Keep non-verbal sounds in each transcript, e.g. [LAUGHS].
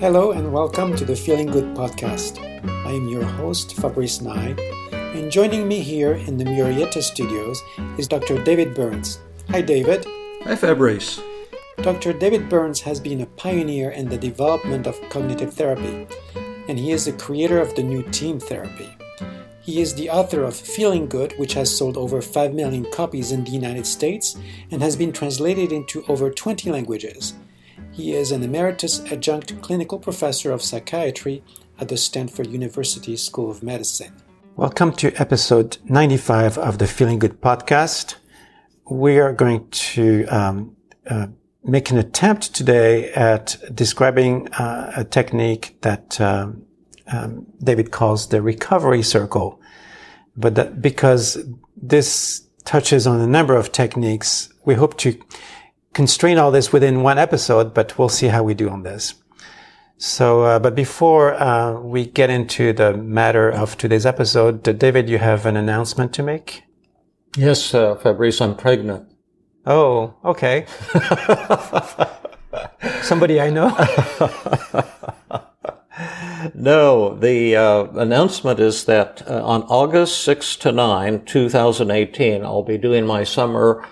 Hello and welcome to the Feeling Good podcast. I am your host, Fabrice Nye, and joining me here in the Murrieta studios is Dr. David Burns. Hi, David. Hi, Fabrice. Dr. David Burns has been a pioneer in the development of cognitive therapy, and he is the creator of the new team therapy. He is the author of Feeling Good, which has sold over 5 million copies in the United States and has been translated into over 20 languages. He is an emeritus adjunct clinical professor of psychiatry at the Stanford University School of Medicine. Welcome to episode 95 of the Feeling Good podcast. We are going to um, uh, make an attempt today at describing uh, a technique that um, um, David calls the recovery circle. But that because this touches on a number of techniques, we hope to constrain all this within one episode, but we'll see how we do on this. So, uh, but before uh, we get into the matter of today's episode, David, you have an announcement to make? Yes, uh, Fabrice, I'm pregnant. Oh, okay. [LAUGHS] Somebody I know? [LAUGHS] no, the uh, announcement is that uh, on August 6 to 9, 2018, I'll be doing my summer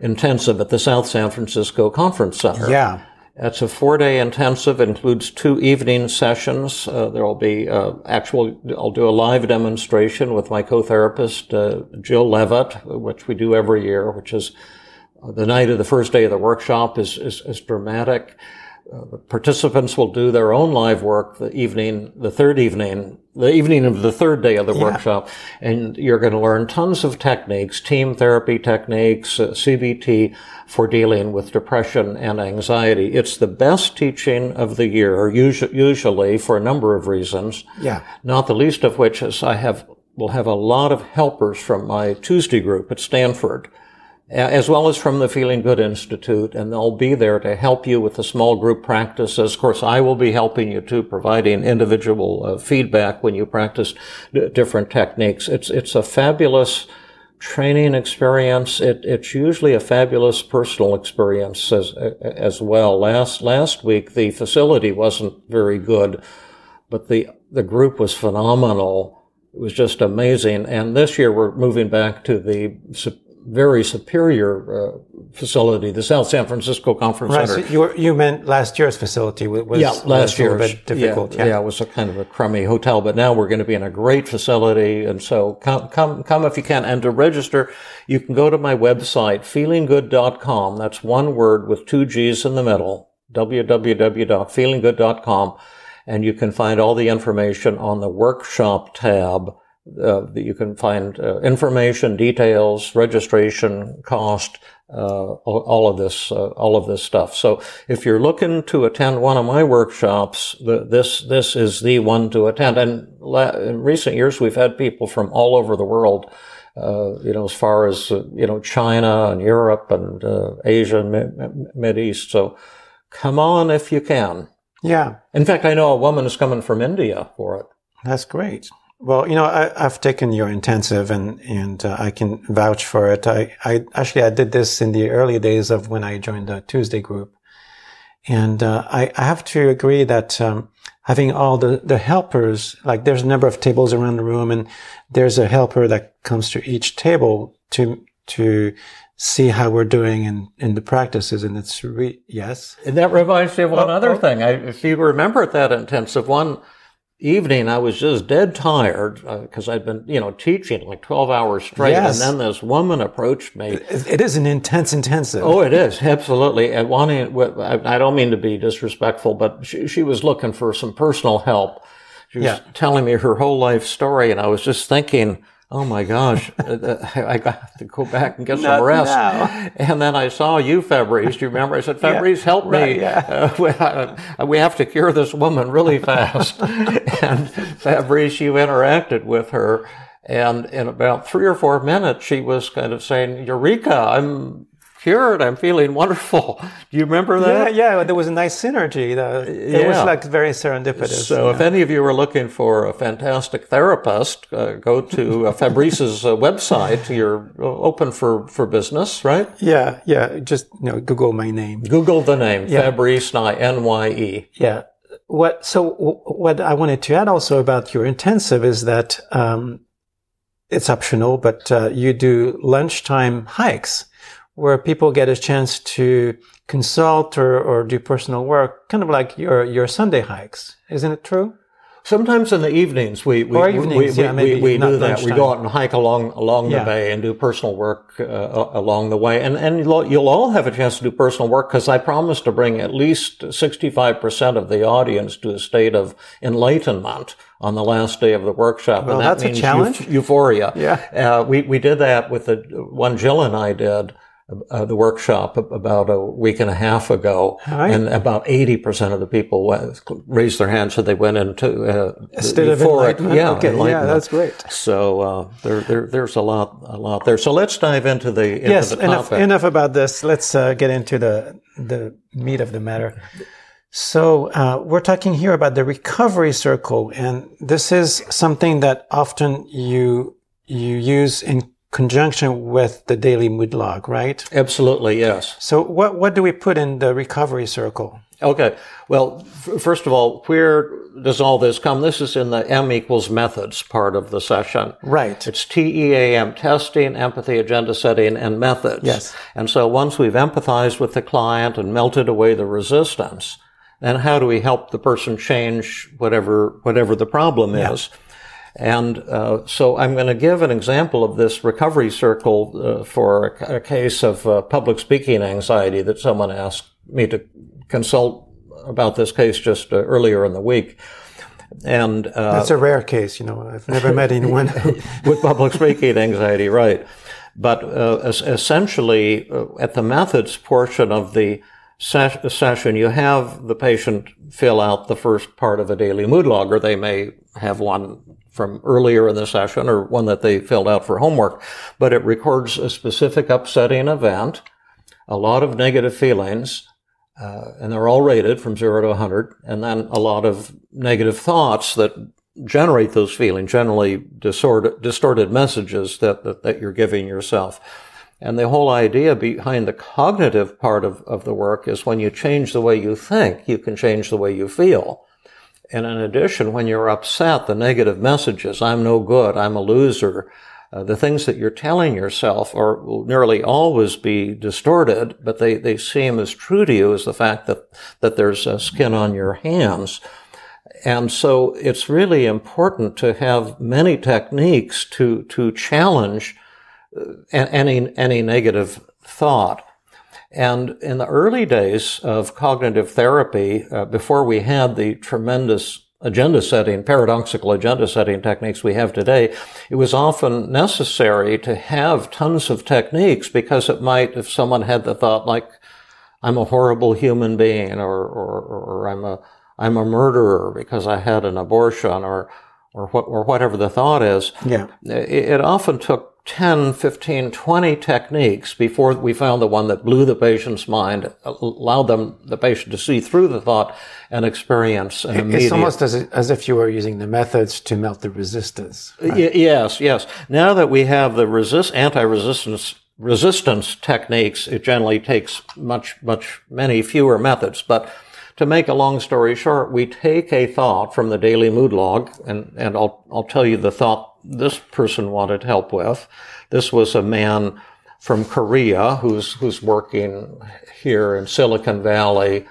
intensive at the South San Francisco Conference Center. Yeah. It's a four day intensive, includes two evening sessions. Uh, there will be uh, actual, I'll do a live demonstration with my co-therapist, uh, Jill Levitt, which we do every year, which is uh, the night of the first day of the workshop is, is, is dramatic. Uh, the participants will do their own live work the evening, the third evening, the evening of the third day of the yeah. workshop, and you're going to learn tons of techniques, team therapy techniques, uh, CBT for dealing with depression and anxiety. It's the best teaching of the year, usually, usually for a number of reasons. Yeah. Not the least of which is I have will have a lot of helpers from my Tuesday group at Stanford as well as from the Feeling Good Institute, and they'll be there to help you with the small group practices. Of course, I will be helping you too, providing individual uh, feedback when you practice d- different techniques. It's it's a fabulous training experience. It, it's usually a fabulous personal experience as as well. Last last week, the facility wasn't very good, but the the group was phenomenal. It was just amazing. And this year, we're moving back to the very superior uh, facility, the South San Francisco Conference right, Center. So you, you meant last year's facility was, yeah, last year a bit difficult. Yeah, yeah. yeah, it was a kind of a crummy hotel, but now we're going to be in a great facility. And so come, come, come if you can. And to register, you can go to my website, feelinggood.com. That's one word with two G's in the middle, www.feelinggood.com. And you can find all the information on the workshop tab uh, you can find uh, information, details, registration, cost, uh, all, of this, uh, all of this stuff. So if you're looking to attend one of my workshops, the, this this is the one to attend. And la- in recent years, we've had people from all over the world. Uh, you know, as far as you know, China and Europe and Asia and Mid East. So come on if you can. Yeah. In fact, I know a woman is coming from India for it. That's great. Well, you know, I, have taken your intensive and, and uh, I can vouch for it. I, I actually, I did this in the early days of when I joined the Tuesday group. And, uh, I, I, have to agree that, um, having all the, the helpers, like there's a number of tables around the room and there's a helper that comes to each table to, to see how we're doing in, in the practices. And it's re- yes. And that reminds me of one oh, other oh. thing. I, if you remember that intensive one, evening, I was just dead tired because uh, I'd been, you know, teaching like 12 hours straight. Yes. And then this woman approached me. It is an intense intensive. Oh, it is. Absolutely. And wanting, I don't mean to be disrespectful, but she, she was looking for some personal help. She was yeah. telling me her whole life story. And I was just thinking, oh my gosh, [LAUGHS] uh, uh, I got to go back and get Not some rest. Now. [LAUGHS] And then I saw you, Fabrice. Do you remember? I said, Fabrice, yeah, help right, [LAUGHS] me. Yeah. Uh, we have to cure this woman really fast. and Fabrice, you interacted with her. And in about three or four minutes, she was kind of saying, Eureka, I'm cured. I'm feeling wonderful. Do you remember that? Yeah, yeah. There was a nice synergy. It yeah. was like very serendipitous. So, yeah. if any of you are looking for a fantastic therapist, uh, go to uh, Fabrice's uh, website. You're uh, open for for business, right? Yeah, yeah. Just you know, Google my name. Google the name yeah. Fabrice Nye N Y E. Yeah. what so what I wanted to add also about your intensive is that um, it's optional, but uh, you do lunchtime hikes where people get a chance to consult or, or do personal work, kind of like your your Sunday hikes. Isn't it true? Sometimes in the evenings we we, evenings, we, yeah, we, we, we do that. lunchtime. We go out and hike along along Yeah. the bay and do personal work uh, along the way. And and you'll, you'll all have a chance to do personal work because I promise to bring at least sixty five percent of the audience to a state of enlightenment on the last day of the workshop. Well, and that that's a means challenge. euphoria. Yeah. Uh, we we did that with the one Jill and I did. Uh, the workshop about a week and a half ago, right. and about eighty percent of the people went, raised their hands, so they went into uh, A state of enlightenment. Yeah, okay, yeah, that's great. So uh, there, there, there's a lot, a lot there. So let's dive into the into yes, the enough topic. enough about this. Let's uh, get into the the meat of the matter. So uh, we're talking here about the recovery circle, and this is something that often you you use in conjunction with the daily mood log, right? Absolutely, yes. So what what do we put in the recovery circle? Okay. Well, f- first of all, where does all this come? This is in the M equals methods part of the session. Right. It's TEAM, testing, empathy, agenda setting, and methods. Yes. And so once we've empathized with the client and melted away the resistance, then how do we help the person change whatever, whatever the problem is? And uh, so I'm going to give an example of this recovery circle uh, for a, a case of uh, public speaking anxiety that someone asked me to consult about this case just uh, earlier in the week. And uh, That's a rare case, you know. I've never met anyone. [LAUGHS] with public speaking anxiety, right? But uh, essentially, uh, at the methods portion of the ses- session, you have the patient fill out the first part of a daily mood log, or they may have one from earlier in the session or one that they filled out for homework. But it records a specific upsetting event, a lot of negative feelings, uh, and they're all rated from zero to 100, and then a lot of negative thoughts that generate those feelings, generally distorted, distorted messages that, that, that you're giving yourself. And the whole idea behind the cognitive part of, of the work is when you change the way you think, you can change the way you feel. And in addition, when you're upset, the negative messages, I'm no good, I'm a loser, uh, the things that you're telling yourself are will nearly always be distorted, but they, they seem as true to you as the fact that, that there's uh, skin on your hands. And so it's really important to have many techniques to, to challenge uh, any, any negative thought. And in the early days of cognitive therapy, uh, before we had the tremendous agenda setting, paradoxical agenda setting techniques we have today, it was often necessary to have tons of techniques because it might, if someone had the thought like, I'm a horrible human being or, or, or I'm a, I'm a murderer because I had an abortion or, or what, or whatever the thought is. yeah. It, it often took 10, 15, 20 techniques before we found the one that blew the patient's mind, allowed them, the patient to see through the thought and experience an immediate. It's almost as, as if you were using the methods to melt the resistance. Y- yes, yes. Now that we have the resist, anti-resistance resistance techniques, it generally takes much, much, many fewer methods. But to make a long story short, we take a thought from the daily mood log, and, and I'll, I'll tell you the thought this person wanted help with. This was a man from Korea who's, who's working here in Silicon Valley,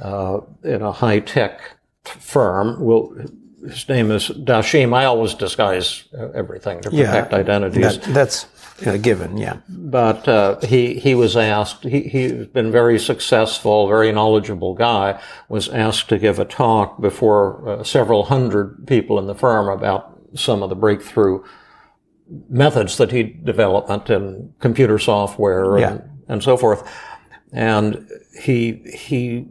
uh, in a high-tech firm. Well, his name is Dashim. I always disguise everything to protect identities. That, that's a given, yeah. But uh, he he was asked. He he's been very successful, very knowledgeable guy. Was asked to give a talk before uh, several hundred people in the firm about some of the breakthrough methods that he developed in computer software and, Yeah. and so forth. And he he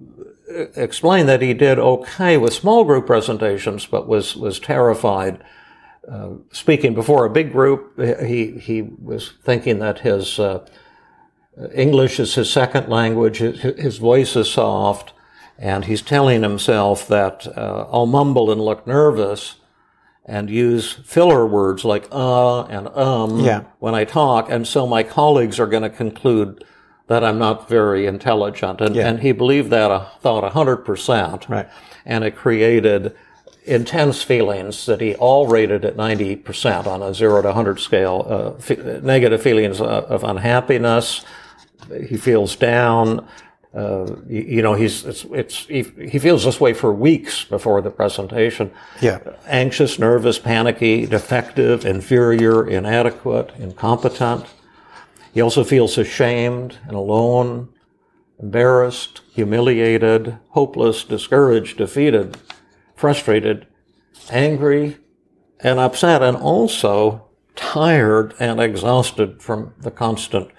explained that he did okay with small group presentations, but was was terrified uh, speaking before a big group. He he was thinking that his uh, English is his second language. His, his voice is soft, and he's telling himself that uh, I'll mumble and look nervous. And use filler words like uh and um Yeah. when I talk, and so my colleagues are going to conclude that I'm not very intelligent. And, Yeah. and he believed that a thought 100%. Right. And it created intense feelings that he all rated at 90% on a 0 to 100 scale. Uh, fe- negative feelings of, of unhappiness. He feels down. Uh, you, you know, he's, it's, it's, he, he feels this way for weeks before the presentation Yeah. anxious, nervous, panicky, defective, inferior, inadequate, incompetent. He also feels ashamed and alone, embarrassed, humiliated, hopeless, discouraged, defeated, frustrated, angry, and upset, and also tired and exhausted from the constant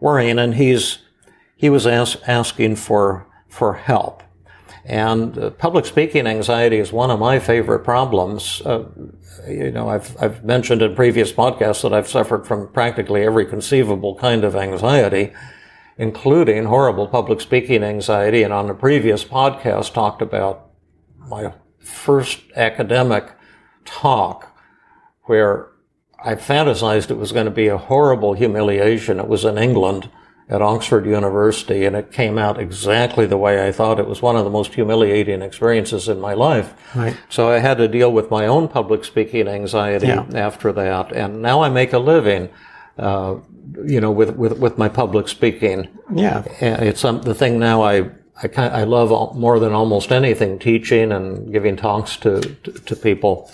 worrying. And he's he was ask, asking for for help. And uh, public speaking anxiety is one of my favorite problems. Uh, you know, I've I've mentioned in previous podcasts that I've suffered from practically every conceivable kind of anxiety, including horrible public speaking anxiety. And on a previous podcast, talked about my first academic talk where I fantasized it was going to be a horrible humiliation. It was in England at Oxford University, and it came out exactly the way I thought. It was one of the most humiliating experiences in my life. Right. So I had to deal with my own public speaking anxiety Yeah. after that, and now I make a living, uh, you know, with, with with my public speaking. Yeah. And It's um, the thing now I. I, kind I love al- more than almost anything teaching and giving talks to, to, to people.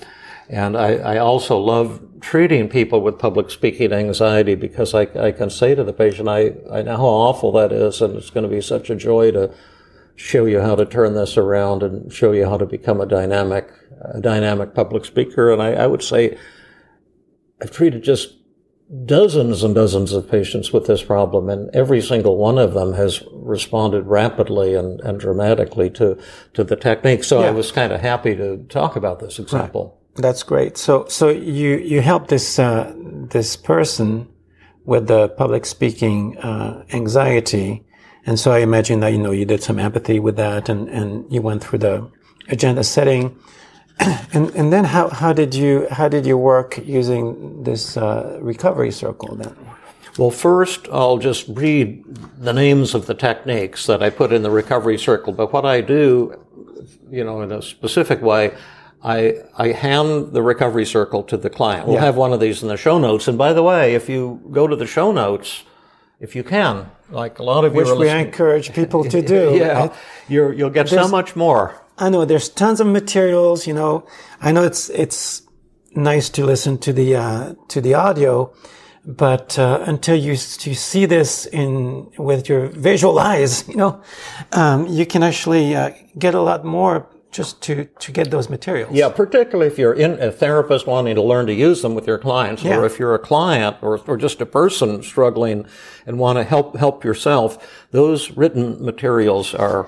And I, I also love treating people with public speaking anxiety because I, I can say to the patient, I, I know how awful that is, and it's going to be such a joy to show you how to turn this around and show you how to become a dynamic, a dynamic public speaker. And I, I would say I've treated just dozens and dozens of patients with this problem, and every single one of them has responded rapidly and, and dramatically to, to the technique. So I was kind of happy to talk about this example. That's great. So, so you you help this uh, this person with the public speaking uh, anxiety, and so I imagine that you know you did some empathy with that, and and you went through the agenda setting, [CLEARS THROAT] and and then how how did you how did you work using this uh, recovery circle then? Well, first, I'll just read the names of the techniques that I put in the recovery circle. But what I do, you know, in a specific way, I, I hand the recovery circle to the client. We'll Yeah. have one of these in the show notes. And by the way, if you go to the show notes, if you can, like a lot of you Which we encourage people to do. [LAUGHS] yeah, you're, you'll get so much more. I know there's tons of materials. You know, I know it's it's nice to listen to the uh, to the audio, but uh, until you you see this in with your visual [LAUGHS] eyes, you know, um, you can actually uh, get a lot more just to to get those materials. Yeah, particularly if you're in a therapist wanting to learn to use them with your clients, Yeah. or if you're a client or, or just a person struggling and want to help help yourself, those written materials are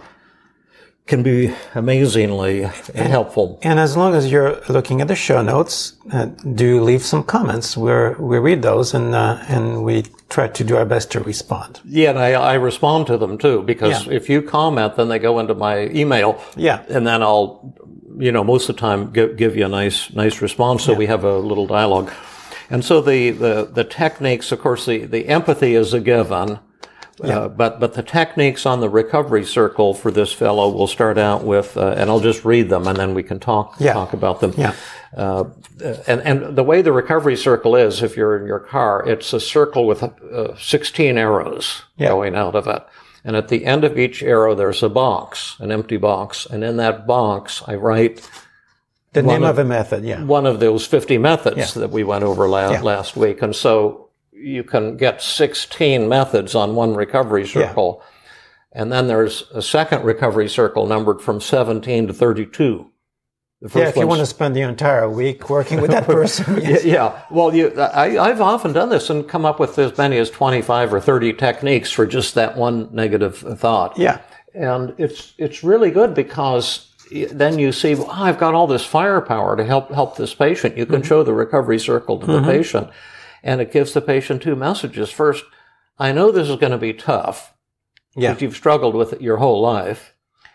can be amazingly helpful. And as long as you're looking at the show notes, uh, do leave some comments. We're, we read those and uh, and we try to do our best to respond. Yeah, and I, I respond to them too because Yeah. if you comment, then they go into my email. Yeah. and then I'll, you know, most of the time give, give you a nice nice response. So we have a little dialogue. And so the, the, the techniques, of course, the, the empathy is a given. Uh, but but the techniques on the recovery circle for this fellow will start out with, uh, and I'll just read them, and then we can talk Yeah. talk about them. Yeah. Uh, and and the way the recovery circle is, if you're in your car, it's a circle with uh, 16 arrows Yeah. going out of it. And at the end of each arrow, there's a box, an empty box, and in that box, I write The name of- of a method, yeah. one of those 50 methods Yeah. that we went over la- Yeah. last week. And so you can get 16 methods on one recovery circle. And then there's a second recovery circle numbered from 17 to 32. The Yeah, if you want to spend the entire week working with that [LAUGHS] person. yeah, yeah. Well, you, I, I've often done this and come up with as many as 25 or 30 techniques for just that one negative thought. yeah. And it's, it's really good because then you see, well, I've got all this firepower to help, help this patient. You can Mm-hmm. show the recovery circle to the patient and it gives the patient two messages. First, I know this is going to be tough. Yeah. Because you've struggled with it your whole life.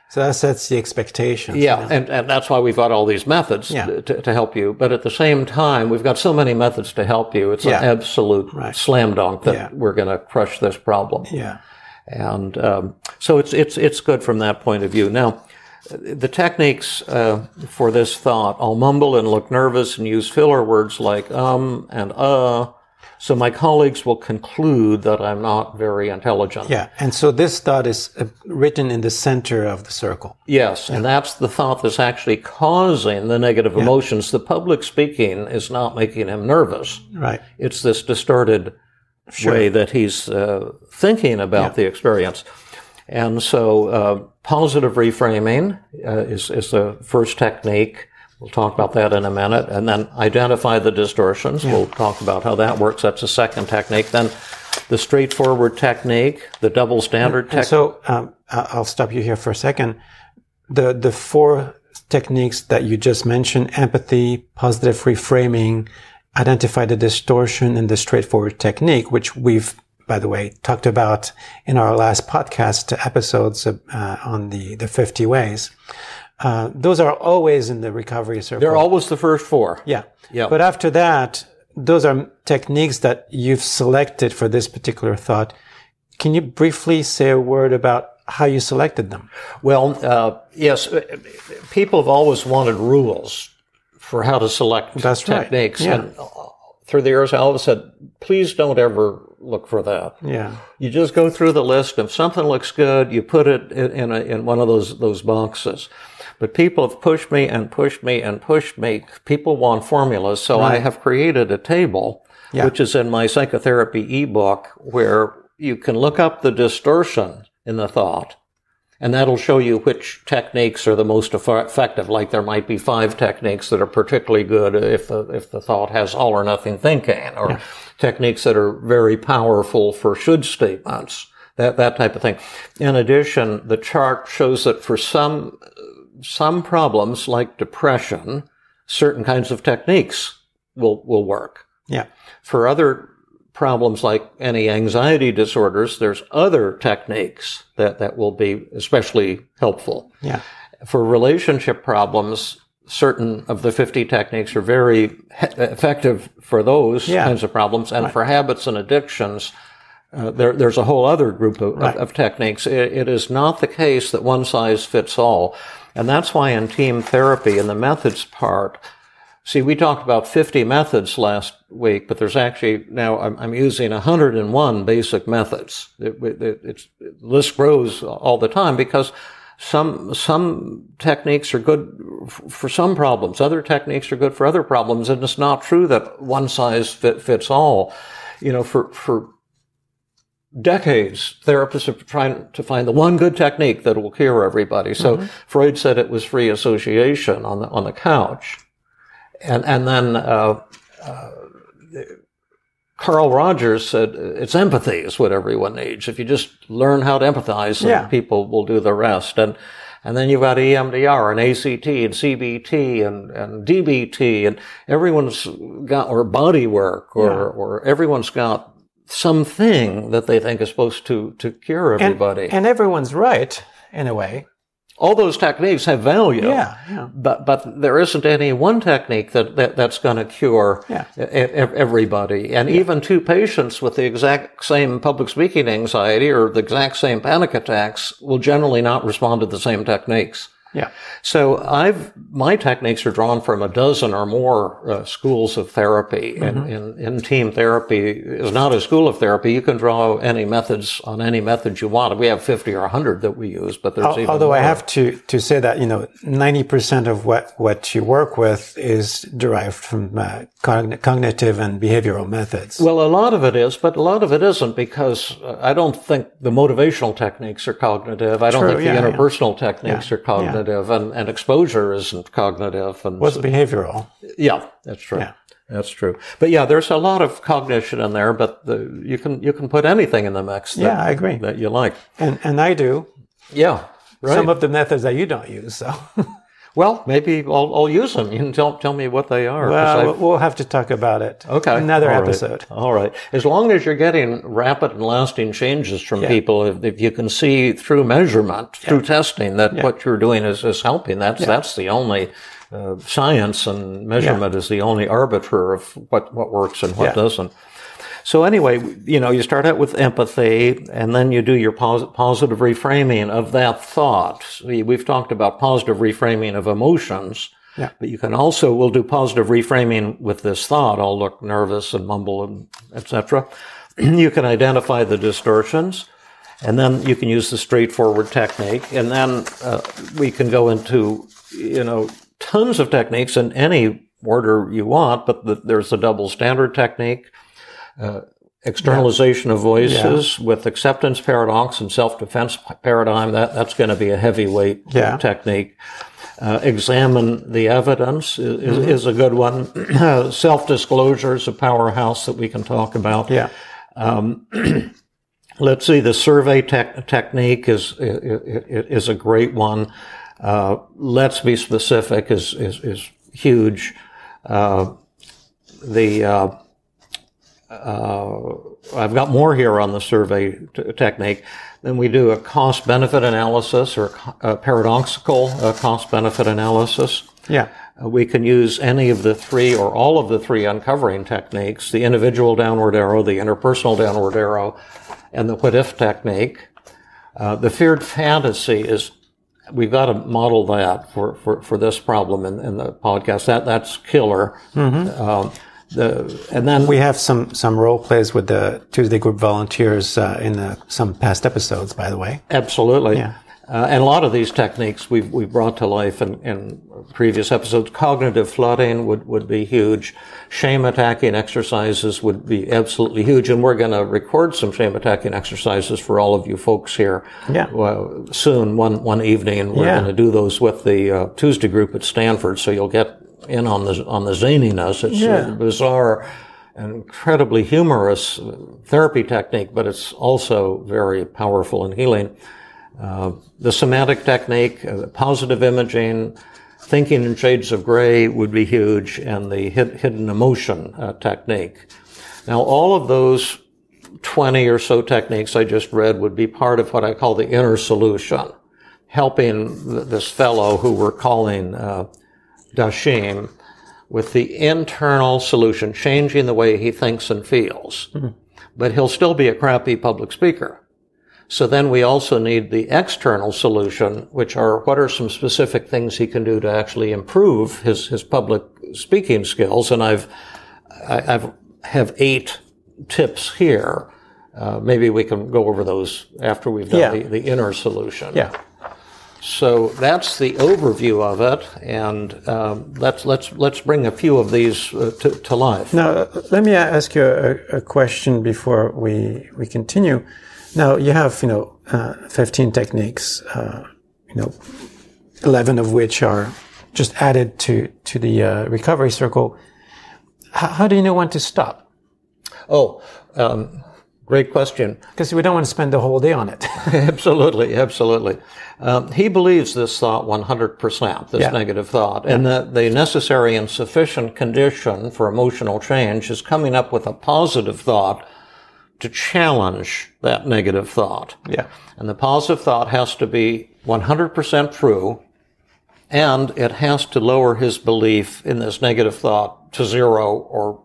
So that sets the expectations. Yeah, and, and that's why we've got all these methods Yeah. to, to help you. But at the same time, we've got so many methods to help you. It's Yeah. an absolute Right. slam dunk that we're going to crush this problem. Yeah. And um, so it's it's it's good from that point of view. Now, the techniques uh, for this thought, I'll mumble and look nervous and use filler words like um and uh so my colleagues will conclude that I'm not very intelligent. Yeah. And so this thought is uh, written in the center of the circle. Yes. And that's the thought that's actually causing the negative yeah. emotions. The public speaking is not making him nervous. Right. It's this distorted sure. way that he's uh, thinking about yeah. the experience. And so, uh, positive reframing uh, is, is the first technique. We'll talk about that in a minute. And then identify the distortions. Yeah. We'll talk about how that works. That's a second technique. Then the straightforward technique, the double standard technique. So um, I'll stop you here for a second. The, the four techniques that you just mentioned, empathy, positive reframing, identify the distortion and the straightforward technique, which we've, by the way, talked about in our last podcast episodes uh, on the, the 50 ways. Uh, those are always in the recovery circle. They're always the first four. Yeah. Yeah. But after that, those are techniques that you've selected for this particular thought. Can you briefly say a word about how you selected them? Well, uh, yes, people have always wanted rules for how to select That's techniques. Right. Yeah. And through the years, I always said, please don't ever look for that. Yeah. You just go through the list. If something looks good, you put it in, a, in one of those, those boxes. But people have pushed me and pushed me and pushed me. People want formulas. So right. I have created a table, yeah. which is in my psychotherapy ebook where you can look up the distortion in the thought and that'll show you which techniques are the most effective. Like there might be five techniques that are particularly good if the, if the thought has all or nothing thinking or yeah. techniques that are very powerful for should statements. That, that type of thing. In addition, the chart shows that for some some problems like depression, certain kinds of techniques will, will work. Yeah. For other problems like any anxiety disorders, there's other techniques that, that will be especially helpful. Yeah. For relationship problems, certain of the 50 techniques are very effective for those yeah. kinds of problems. And right. for habits and addictions, uh, there, there's a whole other group of, right. of, of techniques. It, it is not the case that one size fits all. And that's why in team therapy, in the methods part, see, we talked about 50 methods last week, but there's actually now I'm, I'm using 101 basic methods. It, it, it's, the list grows all the time because some some techniques are good for some problems. Other techniques are good for other problems, and it's not true that one size fit, fits all. You know, for for decades, therapists are trying to find the one good technique that will cure everybody. So mm-hmm. Freud said it was free association on the on the couch, and and then uh, uh, Carl Rogers said it's empathy is what everyone needs. If you just learn how to empathize, yeah. people will do the rest. And and then you've got EMDR and ACT and CBT and, and DBT and everyone's got, or body work or, yeah. or everyone's got something that they think is supposed to, to cure everybody. And, and everyone's right, in a way. All those techniques have value. Yeah, yeah. But, but there isn't any one technique that, that that's going to cure yeah. everybody. And yeah. even two patients with the exact same public speaking anxiety or the exact same panic attacks will generally not respond to the same techniques. Yeah. So I've my techniques are drawn from a dozen or more uh, schools of therapy. Mm-hmm. In, in team therapy is not a school of therapy. You can draw any methods on any method you want. We have fifty or hundred that we use, but there's even although more. I have to to say that you know ninety percent of what what you work with is derived from uh, cogn- cognitive and behavioral methods. Well, a lot of it is, but a lot of it isn't because uh, I don't think the motivational techniques are cognitive. I don't True, think yeah, the interpersonal yeah. techniques yeah. are cognitive cognitive and, and exposure isn't cognitive. And what's so, behavioral? Yeah, that's true. Yeah. That's true. But yeah, there's a lot of cognition in there, but the, you can, you can put anything in the mix. That, yeah, I agree. That you like. And, and I do. Yeah. Right. Some of the methods that you don't use, so. [LAUGHS] Well, maybe I'll, I'll, use them. You can tell, tell me what they are. Well, we'll have to talk about it. Okay. Another All episode. Right. All right. As long as you're getting rapid and lasting changes from yeah. people, if, if, you can see through measurement, yeah. through testing that yeah. what you're doing is, is helping, that's, that's the only, uh, science and measurement is the only arbiter of what, what works and what doesn't. So anyway, you know, you start out with empathy and then you do your pos- positive reframing of that thought. We, we've talked about positive reframing of emotions. Yeah. But you can also, we'll do positive reframing with this thought. I'll look nervous and mumble and etc. [CLEARS THROAT] you can identify the distortions and then you can use the straightforward technique. And then uh, we can go into, you know, tons of techniques in any order you want, but the, there's the double standard technique, uh, externalization yeah. of voices yeah. with acceptance paradox and self-defense paradigm. That, that's going to be a heavyweight yeah. technique. Uh, examine the evidence is, mm-hmm. is a good one. [CLEARS THROAT] Self-disclosure is a powerhouse that we can talk about. Yeah. Um, [CLEARS THROAT] let's see, the survey te- technique is, is, is a great one. Uh, let's be specific is, is, is huge. Uh, the, uh, uh, I've got more here on the survey t- technique. Then we do a cost benefit analysis or a paradoxical uh, cost benefit analysis. Yeah. Uh, we can use any of the three or all of the three uncovering techniques, the individual downward arrow, the interpersonal downward arrow, and the what if technique. Uh, the feared fantasy is, we've got to model that for, for, for this problem in, in the podcast. That, that's killer. Mm-hmm. Um, the, and then we have some some role plays with the Tuesday group volunteers uh, in the, some past episodes, by the way. Absolutely. Yeah. Uh, and a lot of these techniques we've, we've brought to life in, in previous episodes. Cognitive flooding would, would be huge. Shame attacking exercises would be absolutely huge. And we're going to record some shame attacking exercises for all of you folks here yeah. uh, soon, one, one evening. We're yeah. going to do those with the uh, Tuesday group at Stanford. So you'll get in on the, on the zaniness. It's yeah. bizarre and incredibly humorous therapy technique, but it's also very powerful and healing. Uh, the somatic technique, uh, positive imaging, thinking in shades of gray would be huge, and the hidden emotion uh, technique. Now, all of those 20 or so techniques I just read would be part of what I call the inner solution, helping th- this fellow who we're calling uh, Dashim with the internal solution, changing the way he thinks and feels. Mm-hmm. But he'll still be a crappy public speaker. So then we also need the external solution, which are what are some specific things he can do to actually improve his, his public speaking skills. And I've, I, I've have eight tips here. Uh, maybe we can go over those after we've done yeah. the, the inner solution. Yeah. So that's the overview of it, and um, let's let's let's bring a few of these uh, to, to, life. Now, let me ask you a, a, question before we we continue. Now you have, you know, uh, 15 techniques, uh, you know, 11 of which are just added to, to the uh, recovery circle. H- how do you know when to stop? Oh, um, great question. Because we don't want to spend the whole day on it. [LAUGHS] absolutely, absolutely. Um, he believes this thought 100%, this yeah. negative thought, yeah. and that the necessary and sufficient condition for emotional change is coming up with a positive thought to challenge that negative thought. Yeah. And the positive thought has to be 100% true and it has to lower his belief in this negative thought to zero or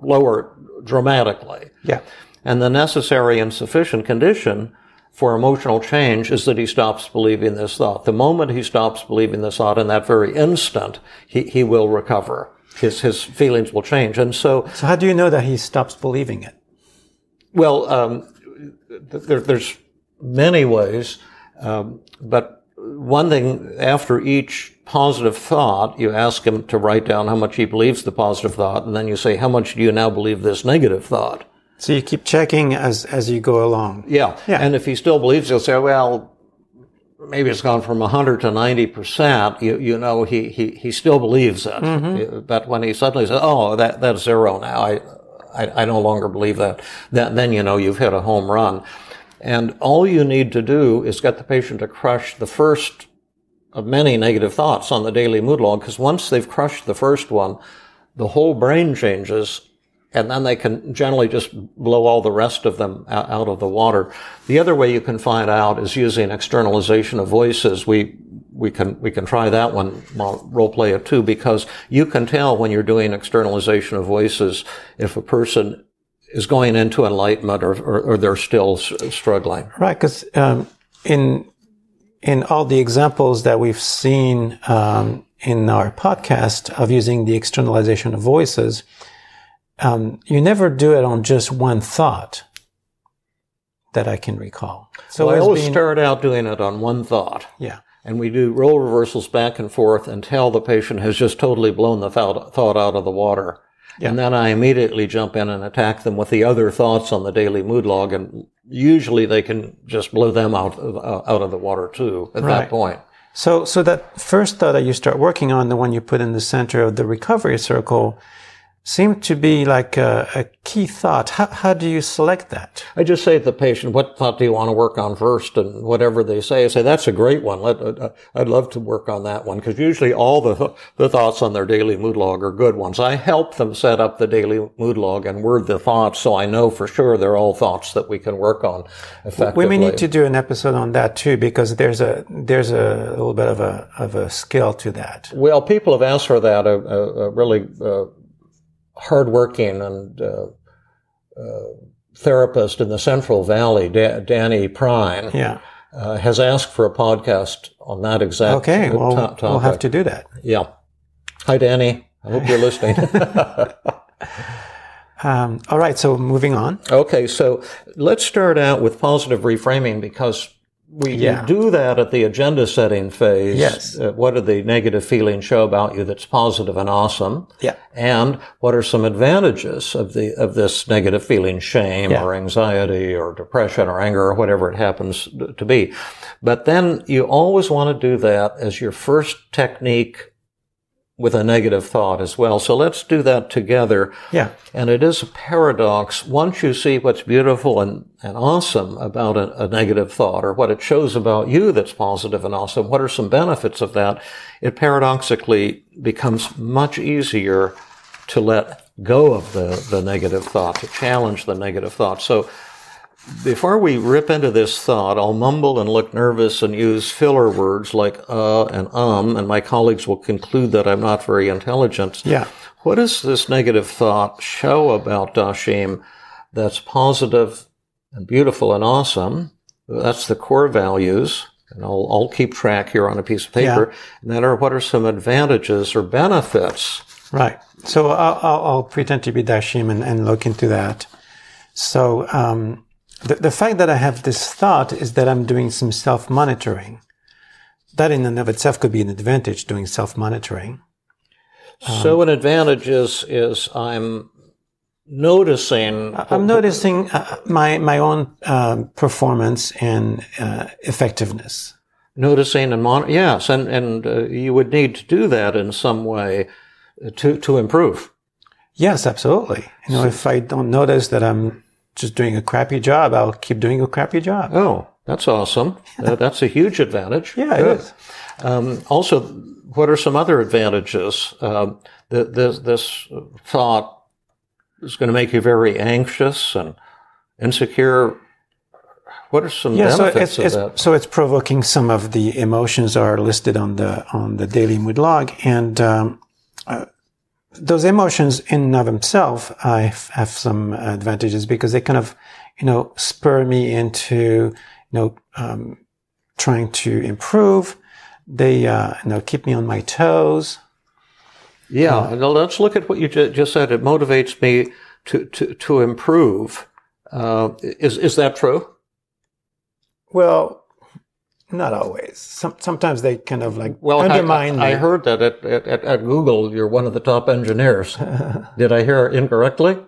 lower dramatically. Yeah. And the necessary and sufficient condition for emotional change is that he stops believing this thought. The moment he stops believing this thought in that very instant, he, he will recover. His, his feelings will change. And so. So how do you know that he stops believing it? Well, um, there, there's many ways, um, but one thing after each positive thought, you ask him to write down how much he believes the positive thought, and then you say, how much do you now believe this negative thought? So you keep checking as as you go along. Yeah. yeah. And if he still believes, he'll say, well, maybe it's gone from 100 to 90%. You, you know, he, he, he still believes it. Mm-hmm. But when he suddenly says, oh, that, that's zero now, I, I, I no longer believe that. that. Then you know you've hit a home run. And all you need to do is get the patient to crush the first of many negative thoughts on the daily mood log, because once they've crushed the first one, the whole brain changes and then they can generally just blow all the rest of them out of the water. The other way you can find out is using externalization of voices. We we can we can try that one. role play it too because you can tell when you're doing externalization of voices if a person is going into enlightenment or, or, or they're still s- struggling. Right, because um, in in all the examples that we've seen um, in our podcast of using the externalization of voices, um, you never do it on just one thought that I can recall. So I always been- start out doing it on one thought. yeah, And we do role reversals back and forth until the patient has just totally blown the thought out of the water. Yeah. And then I immediately jump in and attack them with the other thoughts on the daily mood log. And usually they can just blow them out, of- uh, out of the water too at Right. that point. So, so that first thought that you start working on, the one you put in the center of the recovery circle, seemed to be like a, a key thought. How, how do you select that? I just say to the patient, what thought do you want to work on first? And whatever they say, I say, that's a great one. Let, uh, I'd love to work on that one because usually all the, th- the thoughts on their daily mood log are good ones. I help them set up the daily mood log and word the thoughts so I know for sure they're all thoughts that we can work on effectively. We may need to do an episode on that too, because there's a there's a little bit of a of a skill to that. Well, people have asked for that. A, a, a really uh, hardworking and uh, uh, therapist in the Central Valley, da- Danny Prine, Yeah. uh, has asked for a podcast on that exact Okay. Well, to- topic. we'll have to do that. Yeah. Hi, Danny. I hope you're listening. [LAUGHS] [LAUGHS] Um, all right. So moving on. okay, so let's start out with positive reframing because we Yeah. do that at the agenda setting phase. Yes. Uh, what do the negative feelings show about you that's positive and awesome? Yeah. And what are some advantages of the of this negative feeling, shame Yeah. or anxiety or depression or anger or whatever it happens to be? But then you always want to do that as your first technique with a negative thought as well. So let's do that together. Yeah. And it is a paradox. Once you see what's beautiful and, and awesome about a, a negative thought or what it shows about you that's positive and awesome, what are some benefits of that? It paradoxically becomes much easier to let go of the, the negative thought, to challenge the negative thought. So before we rip into this thought, I'll mumble and look nervous and use filler words like uh and um, and my colleagues will conclude that I'm not very intelligent. Yeah. What does this negative thought show about Dashim that's positive and beautiful and awesome? That's the core values. And I'll, I'll keep track here on a piece of paper. Yeah. And then are what are some advantages or benefits? Right. So I'll, I'll, I'll pretend to be Dashim and, and look into that. So um, the, the fact that I have this thought is that I'm doing some self monitoring. That in and of itself could be an advantage doing self monitoring. so an advantage is, is I'm noticing. I'm noticing uh, my my own um, performance and uh, effectiveness. noticing and mon- yes, and and uh, you would need to do that in some way to to improve. Yes, absolutely. You know, if I don't notice that I'm just doing a crappy job, I'll keep doing a crappy job. Oh, that's awesome. [LAUGHS] Uh, that's a huge advantage. Yeah, it Good. is. Um, also, what are some other advantages? Um, th- this this thought is going to make you very anxious and insecure. What are some Yeah, so benefits it's, it's of that? so it's provoking some of the emotions are listed on the on the daily mood log, and um, uh, those emotions in and of themselves, I f- have some advantages because they kind of, you know, spur me into, you know, um, trying to improve. They, uh, you know, keep me on my toes. Yeah, now let's look at what you ju- just said. It motivates me to to to improve. Uh, is is that true? Well, not always. Some, sometimes they kind of like Well, I- undermine. I, I me. heard that at, at, at- Google, you're one of the top engineers. [LAUGHS] Did I hear incorrectly?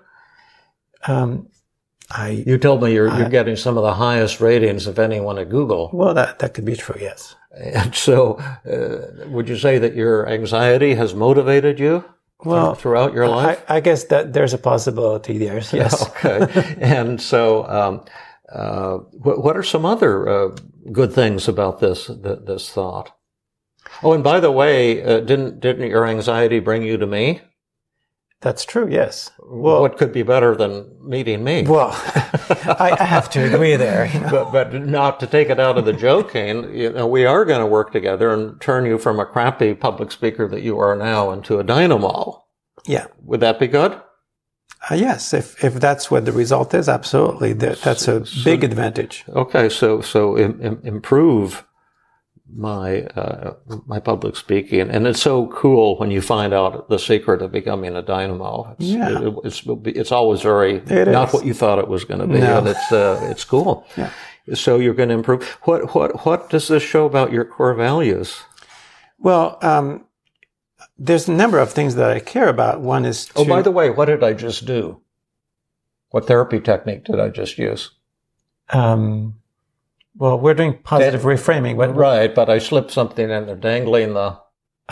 Um, I You told me you're, you're getting some of the highest ratings of anyone at Google. well, that that could be true. Yes. And so, uh, would you say that your anxiety has motivated you Well, throughout your life? I, I guess that there's a possibility there. Yes. okay. [LAUGHS] and so, um, uh, what, what are some other uh, good things about this th- this thought? Oh, and by the way, uh, didn't didn't your anxiety bring you to me? That's true. Yes. Well, what could be better than meeting me? well, [LAUGHS] I, I have to agree there. You know? but, but not to take it out of the joking, you know, we are going to work together and turn you from a crappy public speaker that you are now into a dynamo. Yeah. Would that be good? Uh, yes, if if that's what the result is, absolutely, that, that's a big advantage. Okay, so so Im- Im- improve my uh, my public speaking, and it's so cool when you find out the secret of becoming a dynamo. It's, Yeah. it- it's it's always very It not is. what you thought it was going to be, No. and it's uh, it's cool. Yeah. So you're going to improve. What what what does this show about your core values? Well, um, there's a number of things that I care about. One is to, Oh, by the way, what did I just do? What therapy technique did I just use? um, well, we're doing positive reframing. What, Right, but I slipped something in there, dangling the.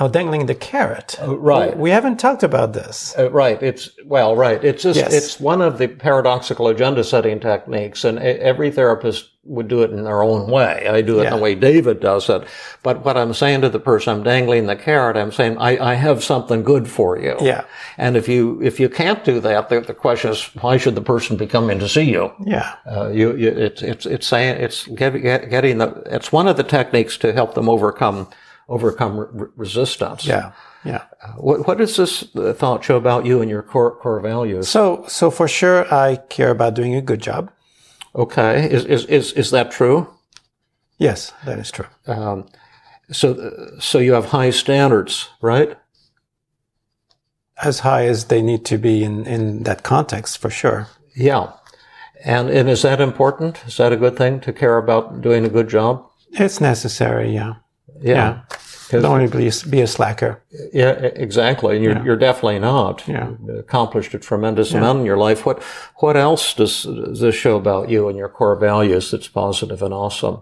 Oh, dangling the carrot. Oh, right. We haven't talked about this. Uh, right. It's well, right. It's just Yes. it's one of the paradoxical agenda setting techniques, and every therapist would do it in their own way. I do it in Yeah. the way David does it. But what I'm saying to the person, I'm dangling the carrot. I'm saying I, I have something good for you. Yeah. And if you if you can't do that, the, the question is why should the person be coming to see you? Yeah. Uh, you, you it's it's it's saying it's get, get, getting the it's one of the techniques to help them overcome overcome re- resistance. Yeah. Yeah. What what does this uh, thought show about you and your core core values? So, so for sure, I care about doing a good job. Okay, is is is, is that true? Yes, that is true. Um, so so you have high standards, right? As high as they need to be in, in that context, for sure. Yeah. And and is that important? Is that a good thing to care about doing a good job? It's necessary. Yeah. Yeah. Yeah. Don't want to be, be a slacker. Yeah, exactly. And you're, Yeah. you're definitely not. Yeah. You accomplished a tremendous amount in your life. What, what else does, does this show about you and your core values that's positive and awesome?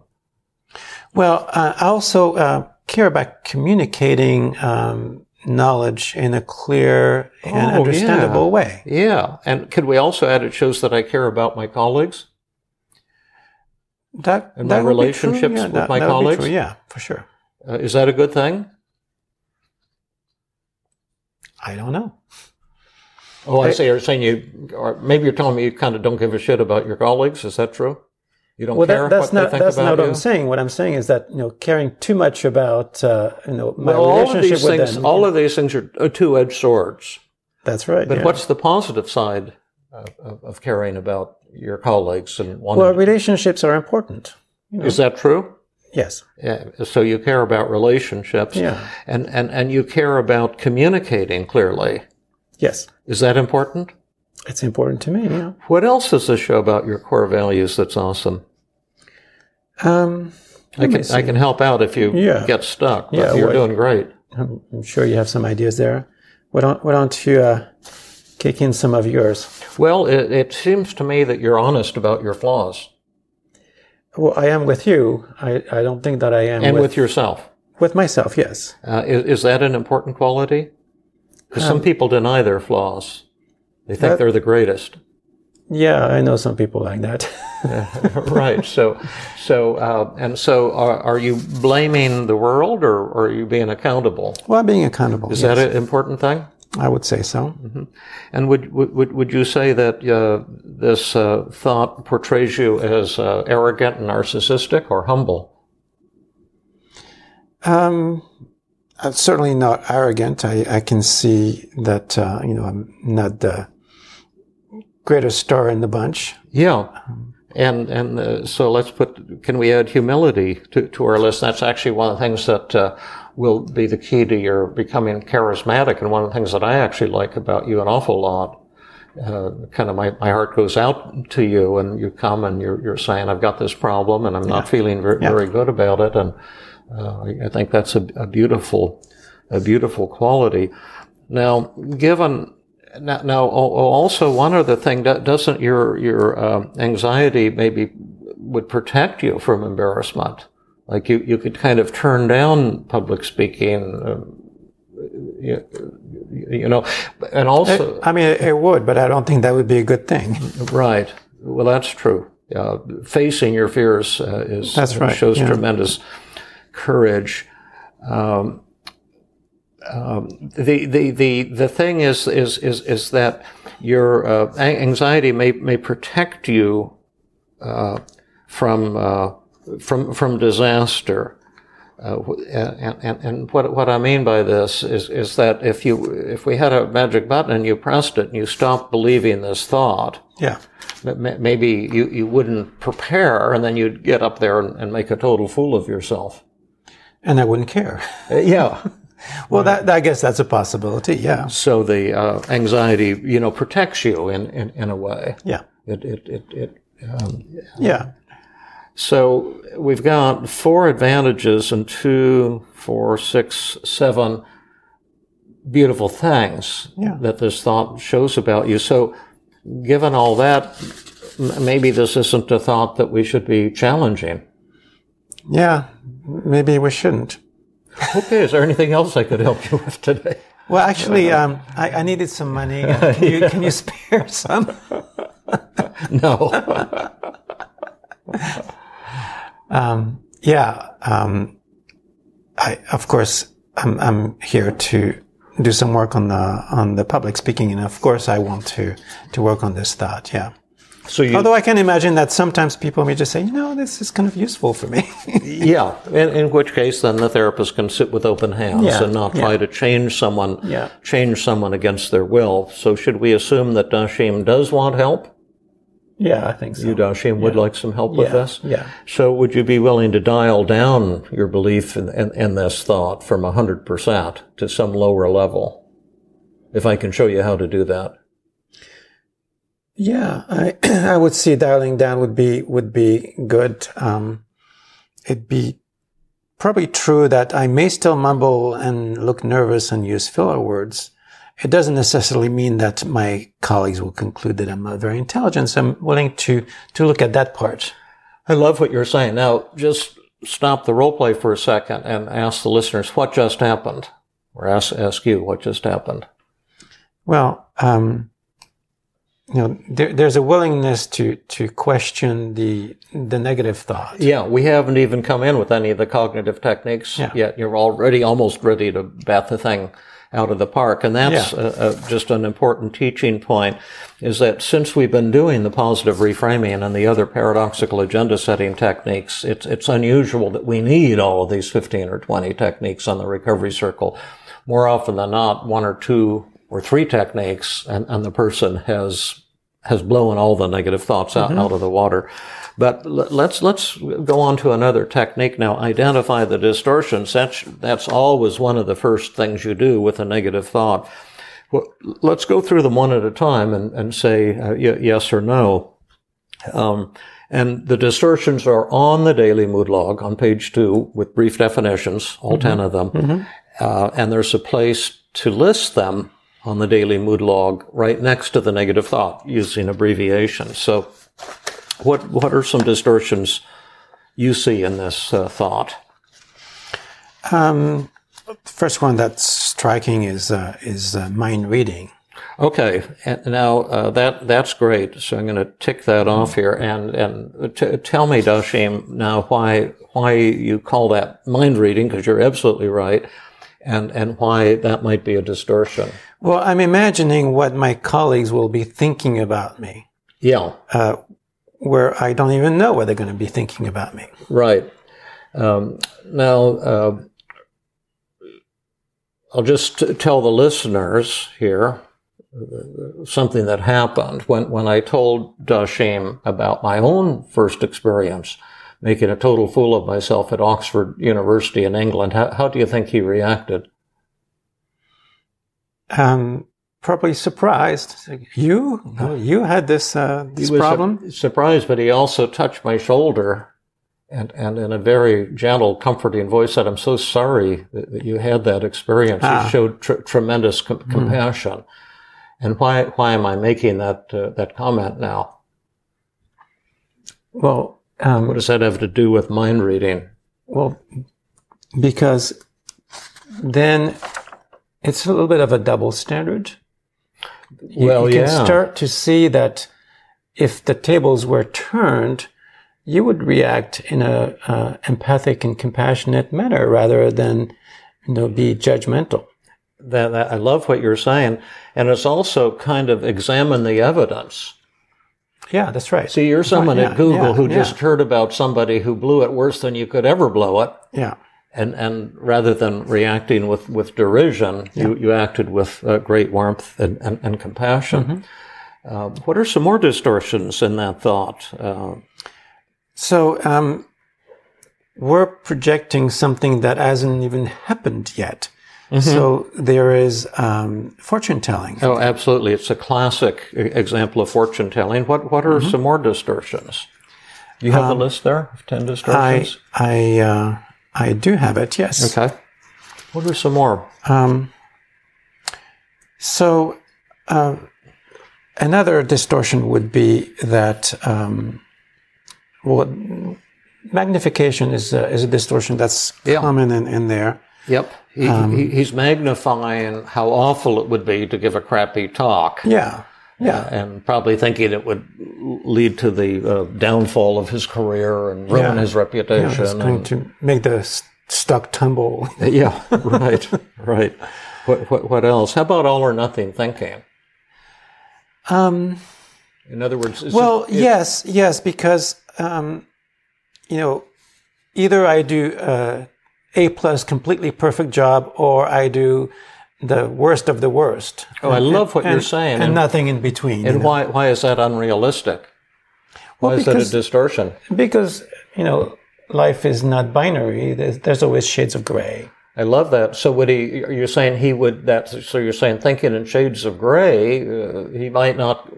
Well, uh, I also uh, care about communicating um, knowledge in a clear and Oh, understandable yeah. way. Yeah. And could we also add it shows that I care about my colleagues? That And my that true. relationships Yeah, with that- my that would be colleagues? true. Yeah, for sure. Uh, is that a good thing? I don't know. Oh, I I- see. You're saying you, or maybe you're telling me you kind of don't give a shit about your colleagues. Is that true? You don't Well, care that, that's what they not think that's about not what you? I'm saying. What I'm saying is that you know, caring too much about uh, you know my well, all of relationship these with things, them. all of these things are uh, two-edged swords. that's right. But yeah. what's the positive side of, of, caring about your colleagues and wanting? well, relationships are important. is that true? Yes. Yeah. So you care about relationships, Yeah. and, and and you care about communicating clearly. Yes. Is that important? It's important to me. Yeah. What else does this show about your core values that's awesome? Um, I can. I can help out if you Yeah. get stuck. But Yeah, you're what- doing great. I'm, I'm sure you have some ideas there. Why don't Why don't you uh, kick in some of yours? Well, it, it seems to me that you're honest about your flaws Well, I am with you. I, I don't think that I am and with, with yourself. with myself. Yes. Uh, is, is that an important quality? Because some people deny their flaws. They think Um, That- they're the greatest. Yeah, I know some people like that. [LAUGHS] right. So, so, uh, and so, are, are you blaming the world, or, or are you being accountable? well, being accountable. Is yes. that an important thing? I would say so. And would would would you say that uh, this uh, thought portrays you as uh, arrogant and narcissistic, or humble? Um, I'm certainly not arrogant. I, I can see that, uh, you know, I'm not the greatest star in the bunch. Yeah. And and uh, so let's put. Can we add humility to, to our list? That's actually one of the things that uh, will be the key to your becoming charismatic, and one of the things that I actually like about you an awful lot. Uh, kind of my, my heart goes out to you, and you come and you're you're saying I've got this problem, and I'm not feeling very, Yeah. very good about it, and uh, I- think that's a, a beautiful a beautiful quality. Now, given now, now al- al- also one other thing that doesn't your your uh, anxiety maybe would protect you from embarrassment. Like you, you could kind of turn down public speaking, um, you, you know, and also I mean, it, it would, but I don't think that would be a good thing. right. Well, that's true. Uh, facing your fears uh, is That's right, shows yeah. tremendous courage. Um, um, the, the, the, the thing is, is, is, is that your uh, anxiety may, may protect you uh, from, uh, from, from disaster. Uh, and, and, and what, what I mean by this is, is that if you, if we had a magic button and you pressed it and you stopped believing this thought, Yeah. maybe you, you wouldn't prepare and then you'd get up there and, and make a total fool of yourself. And I wouldn't care. Uh, yeah. [LAUGHS] Well, that, I guess that's a possibility. Yeah. So the uh, anxiety, you know, protects you in, in, in a way. Yeah. It, it, it, it um, Yeah. So we've got four advantages and two, four, six, seven beautiful things Yeah. that this thought shows about you. So given all that, maybe this isn't a thought that we should be challenging. Yeah. Maybe we shouldn't. Okay, is there anything else I could help you with today? Well, actually, um, I, I needed some money. Uh, [LAUGHS] Can you, can you spare some? [LAUGHS] No. [LAUGHS] Yeah. Um, I, of course, I'm, I'm here to do some work on the, on the public speaking. And of course, I want to, to work on this thought. Yeah. So you, Although I can imagine that sometimes people may just say, you know, this is kind of useful for me. [LAUGHS] yeah, in, in which case then the therapist can sit with open hands Yeah, and not try yeah. to change someone, Yeah. change someone against their will. So should we assume that Dashim does want help? Yeah, I think so. You, Dashim, would like some help with Yeah, this? yeah. So would you be willing to dial down your belief in, in, in this thought from 100% to some lower level? If I can show you how to do that. Yeah, I [CLEARS THROAT] I would see dialing down would be would be good. Um, it'd be probably true that I may still mumble and look nervous and use filler words. It doesn't necessarily mean that my colleagues will conclude that I'm not very intelligent. So I'm willing to to look at that part. I love what you're saying. Now, just stop the role play for a second and ask the listeners what just happened, or ask ask you what just happened. Well, um, you know, there, there's a willingness to to question the the negative thought. Yeah, we haven't even come in with any of the cognitive techniques Yeah. yet. You're already almost ready to bat the thing out of the park. And that's Yeah. uh uh just an important teaching point is that since we've been doing the positive reframing and the other paradoxical agenda setting techniques, it's, it's unusual that we need all of these 15 or 20 techniques on the recovery circle. More often than not, one or two or three techniques and, and the person has has blown all the negative thoughts out, out of the water. But let's let's go on to another technique now. Identify the distortions. That's that's always one of the first things you do with a negative thought. Well, let's go through them one at a time and, and say uh, y- yes or no. Um, and the distortions are on the daily mood log on page two with brief definitions, all 10 of them. Uh, and there's a place to list them on the daily mood log right next to the negative thought using abbreviation. So what, what are some distortions you see in this uh, thought? Um, first one that's striking is uh, is uh, mind reading. Okay, and now uh, that that's great. So I'm going to tick that off here, and and t- tell me, Dashim, now why why you call that mind reading? Because you're absolutely right, and and why that might be a distortion. Well, I'm imagining what my colleagues will be thinking about me, Yeah, uh, where I don't even know what they're going to be thinking about me. right. Um, now uh, I'll just t- tell the listeners here uh, something that happened when when I told Dashim about my own first experience making a total fool of myself at Oxford University in England. How, how do you think he reacted? Um, probably surprised. You, you had this uh, this problem. surprised, but he also touched my shoulder and, and in a very gentle, comforting voice said, I'm so sorry that, that you had that experience. Ah. He showed tr- tremendous com- compassion. And why, why am I making that, uh, that comment now? well, um, What does that have to do with mind reading? Well, because then it's a little bit of a double standard. You, Well, you yeah. can start to see that if the tables were turned, you would react in a uh, empathic and compassionate manner rather than you know be judgmental. That, that, I love what you're saying. And it's also kind of examine the evidence. Yeah, that's right. See, you're someone Yeah, at Google yeah, who yeah. just heard about somebody who blew it worse than you could ever blow it. yeah, And, and rather than reacting with, with derision, you, you acted with uh, great warmth and, and, and compassion. Uh, what are some more distortions in that thought? Uh, So um, we're projecting something that hasn't even happened yet. So there is um, fortune telling. oh, absolutely. It's a classic example of fortune telling. What, what are some more distortions? You have the list there of 10 I distortions? I uh, I do have it. Yes. okay. What are some more? Um, so uh, another distortion would be that um, well, magnification is a, is a distortion that's common in, in there. Yep. He, he, he's magnifying how awful it would be to give a crappy talk. Yeah. Yeah. and probably thinking it would lead to the uh, downfall of his career and ruin Yeah. his Yeah, reputation. it's going and- to make the s- stock tumble. [LAUGHS] yeah, right, right. What, what, what else? How about all or nothing thinking? Um, In other words, is well, it- yes, yes, because um, you know, either I do uh, a plus completely perfect job, or I do the worst of the worst. Oh, I love what you're saying. and And, nothing in between. you and know. why, why is that unrealistic? Why Well, is that a distortion? Because you know, life is not binary. There's, there's always shades of gray. I love that. So would he, you're saying he would, that, so you're saying thinking in shades of gray, uh, he might not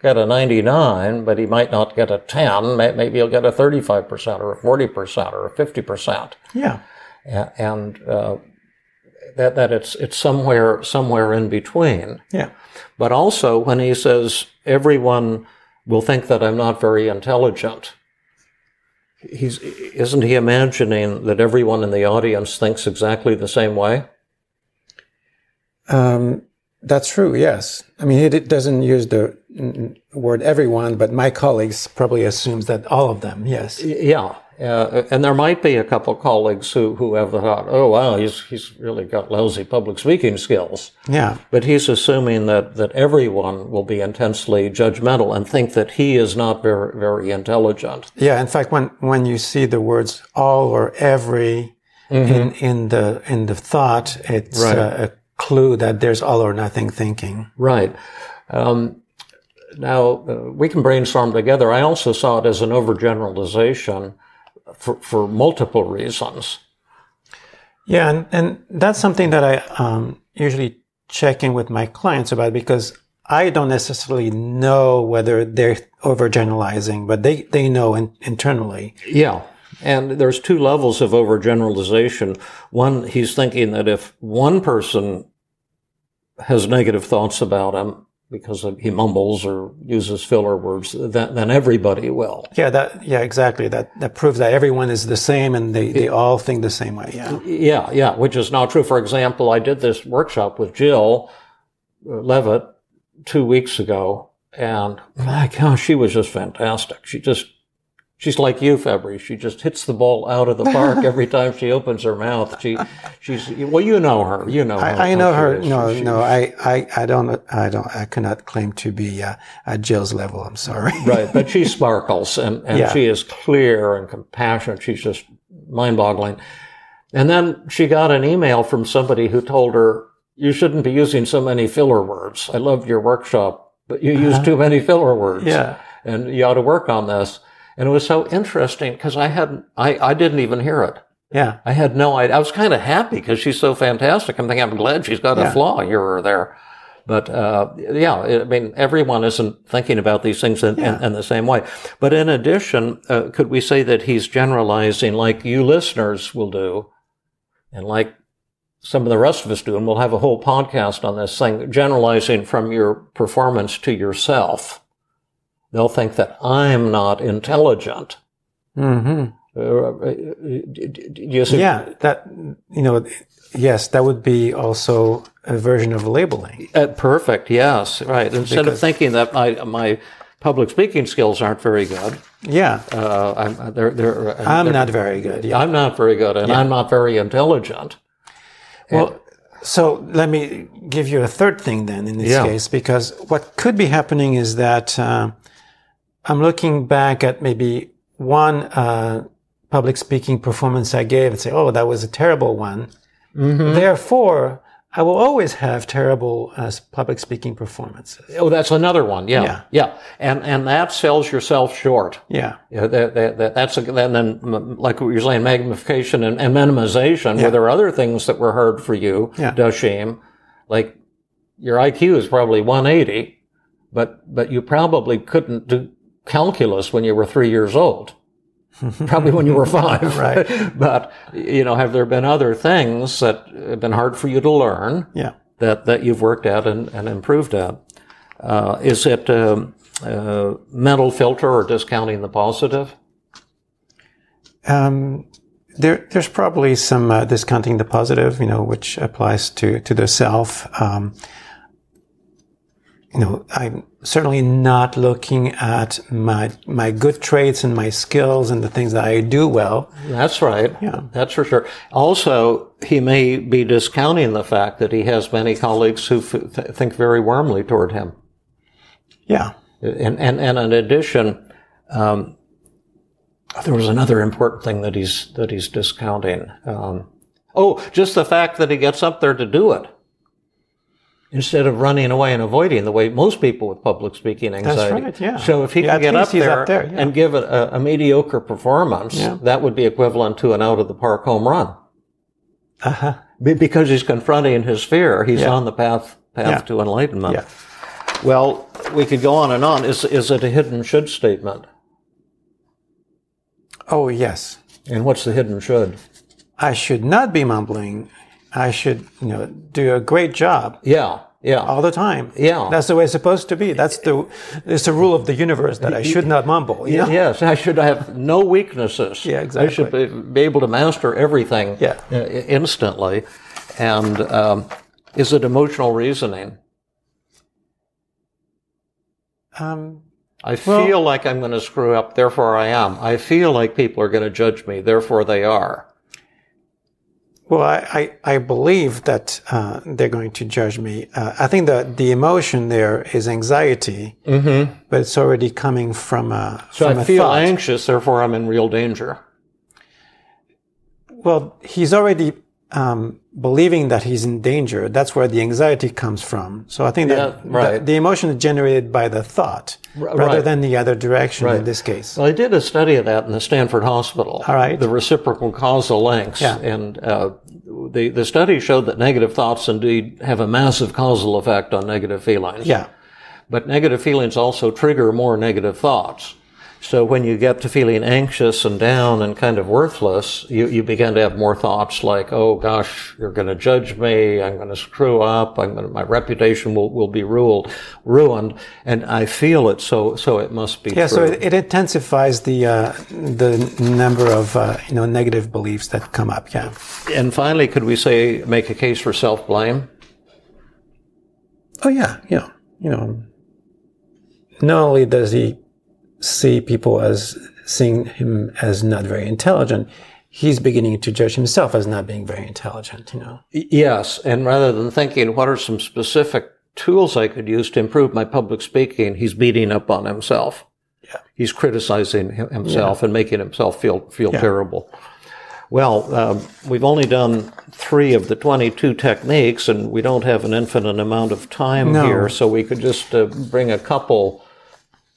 get a 99, but he might not get a 10. Maybe he'll get a 35% or a 40% or a 50%. Yeah. And, uh, that, that it's, it's somewhere, somewhere in between. Yeah. But also when he says everyone will think that I'm not very intelligent, he's, isn't he imagining that everyone in the audience thinks exactly the same way? Um, that's true. Yes. I mean, it, doesn't use the word everyone, but my colleagues probably assumes that all of them. Yes. Yeah. Uh, and there might be a couple of colleagues who, who have the thought, oh, wow, he's, he's really got lousy public speaking skills. Yeah. But he's assuming that, that everyone will be intensely judgmental and think that he is not very, very intelligent. Yeah. In fact, when when you see the words all or every in in the in the thought, it's Right. uh, a clue that there's all or nothing thinking. Right. Um, now, uh, we can brainstorm together. I also saw it as an overgeneralization for, for multiple reasons. Yeah, and, and that's something that I um, usually check in with my clients about because I don't necessarily know whether they're overgeneralizing, but they, they know in, internally. Yeah. And there's two levels of overgeneralization. One, he's thinking that if one person has negative thoughts about him because he mumbles or uses filler words, then, then everybody will. Yeah, that yeah, exactly. That that proves that everyone is the same and they, they all think the same way. Yeah. Yeah, yeah, which is not true. For example, I did this workshop with Jill uh, Levitt two weeks ago, and my gosh, she was just fantastic. She just, she's like you, Fabrice. She just hits the ball out of the [LAUGHS] park every time she opens her mouth. She, she's, well, you know her. You know her. I, I know her. No, She- no, I, I, I don't, I don't, I cannot claim to be uh, at Jill's level. I'm sorry. [LAUGHS] right, but she sparkles and, and Yeah. she is clear and compassionate. She's just mind boggling. And then she got an email from somebody who told her, you shouldn't be using so many filler words. I loved your workshop, but you use too many filler words. Yeah. And you ought to work on this. And it was so interesting because I hadn't, I, I didn't even hear it. Yeah. I had no idea. I was kind of happy because she's so fantastic. I'm thinking, I'm glad she's got a flaw here or there. But, uh, yeah, I mean, everyone isn't thinking about these things in, in, in the same way. But in addition, uh, could we say that he's generalizing like you listeners will do and like some of the rest of us do, and we'll have a whole podcast on this thing, generalizing from your performance to yourself. They'll think that I'm not intelligent. hmm Uh, uh, see- Yeah. That you know, yes, that would be also a version of labeling. Uh, perfect. Yes. Right. Instead of thinking that my my public speaking skills aren't very good, Yeah. uh, I'm they're, they're, uh, I'm they're- not very good. Yeah. I'm not very good, and I'm not very intelligent. Well, so let me give you a third thing then in this Yeah. case, because what could be happening is that uh, I'm looking back at maybe one uh, public speaking performance I gave and say, oh, that was a terrible one. Therefore, I will always have terrible uh, public speaking performances. Oh, that's another one. Yeah. Yeah. Yeah. And, and that sells yourself short. Yeah. Yeah, that, that, that, that's a, and then like what you're saying, magnification and, and minimization, where there are other things that were hard for you, Yeah. Dashim, like your IQ is probably 180, but but you probably couldn't do calculus when you were three years old. [LAUGHS] probably when you were five. Right. [LAUGHS] but you know, have there been other things that have been hard for you to learn? Yeah. that, that you've worked at and, and improved at. Uh, is it um, uh, mental filter or discounting the positive? Um, there, there's probably some uh, discounting the positive, you know, which applies to to the self. Um, you know, I'm certainly not looking at my my good traits and my skills and the things that I do well. That's right. Yeah. That's for sure. Also, he may be discounting the fact that he has many colleagues who f- th- think very warmly toward him. Yeah, And, and, and in addition, um, there was another important thing that he's, that he's discounting. Um, oh, just the fact that he gets up there to do it. Instead of running away and avoiding the way most people with public speaking anxiety. right, yeah. So if he Yeah, can get up there, up there, yeah. and give a, a mediocre performance, that would be equivalent to an out of the park home run. uh-huh. Be- Because he's confronting his fear. He's on the path, path to enlightenment. Well, we could go on and on. Is, is it a hidden should statement? Oh yes, And what's the hidden should? I should not be mumbling. I should, you know, do a great job Yeah, yeah, all the time. Yeah. that's the way it's supposed to be. That's the it's the rule of the universe that I should not mumble. You know? yes. I should have no weaknesses. Yeah, exactly. I should be, be able to master everything. Yeah. uh, instantly. And um, is it emotional reasoning? Um, I feel like I'm going to screw up, therefore I am. I feel like people are going to judge me, therefore they are. Well, I, I, I believe that uh, they're going to judge me. Uh, I think that the emotion there is anxiety, but it's already coming from a, Mm-hmm. So from I a feel thought. anxious, therefore I'm in real danger. Well, he's already um, believing that he's in danger. That's where the anxiety comes from. So I think that, Yeah, right. that the emotion is generated by the thought rather right. than the other direction Right. in this case. Well, I did a study of that in the Stanford Hospital. All right. The reciprocal causal links. Yeah. And uh, the, the study showed that negative thoughts indeed have a massive causal effect on negative feelings. Yeah. But negative feelings also trigger more negative thoughts. So when you get to feeling anxious and down and kind of worthless, you, you begin to have more thoughts like, oh gosh, you're going to judge me. I'm going to screw up. I'm going to, my reputation will, will be ruled, ruined. And I feel it. So, so it must be Yeah, true. so it, it intensifies the uh, the number of uh, you know negative beliefs that come up. Yeah. and finally, could we say, make a case for self-blame? Oh yeah, yeah. You know, not only does he see people as seeing him as not very intelligent, he's beginning to judge himself as not being very intelligent. You know. Yes, and rather than thinking what are some specific tools I could use to improve my public speaking, he's beating up on himself. Yeah. He's criticizing hi- himself and making himself feel feel Yeah. terrible. Well, um, we've only done three of the 22 techniques, and we don't have an infinite amount of time No. here, so we could just uh, bring a couple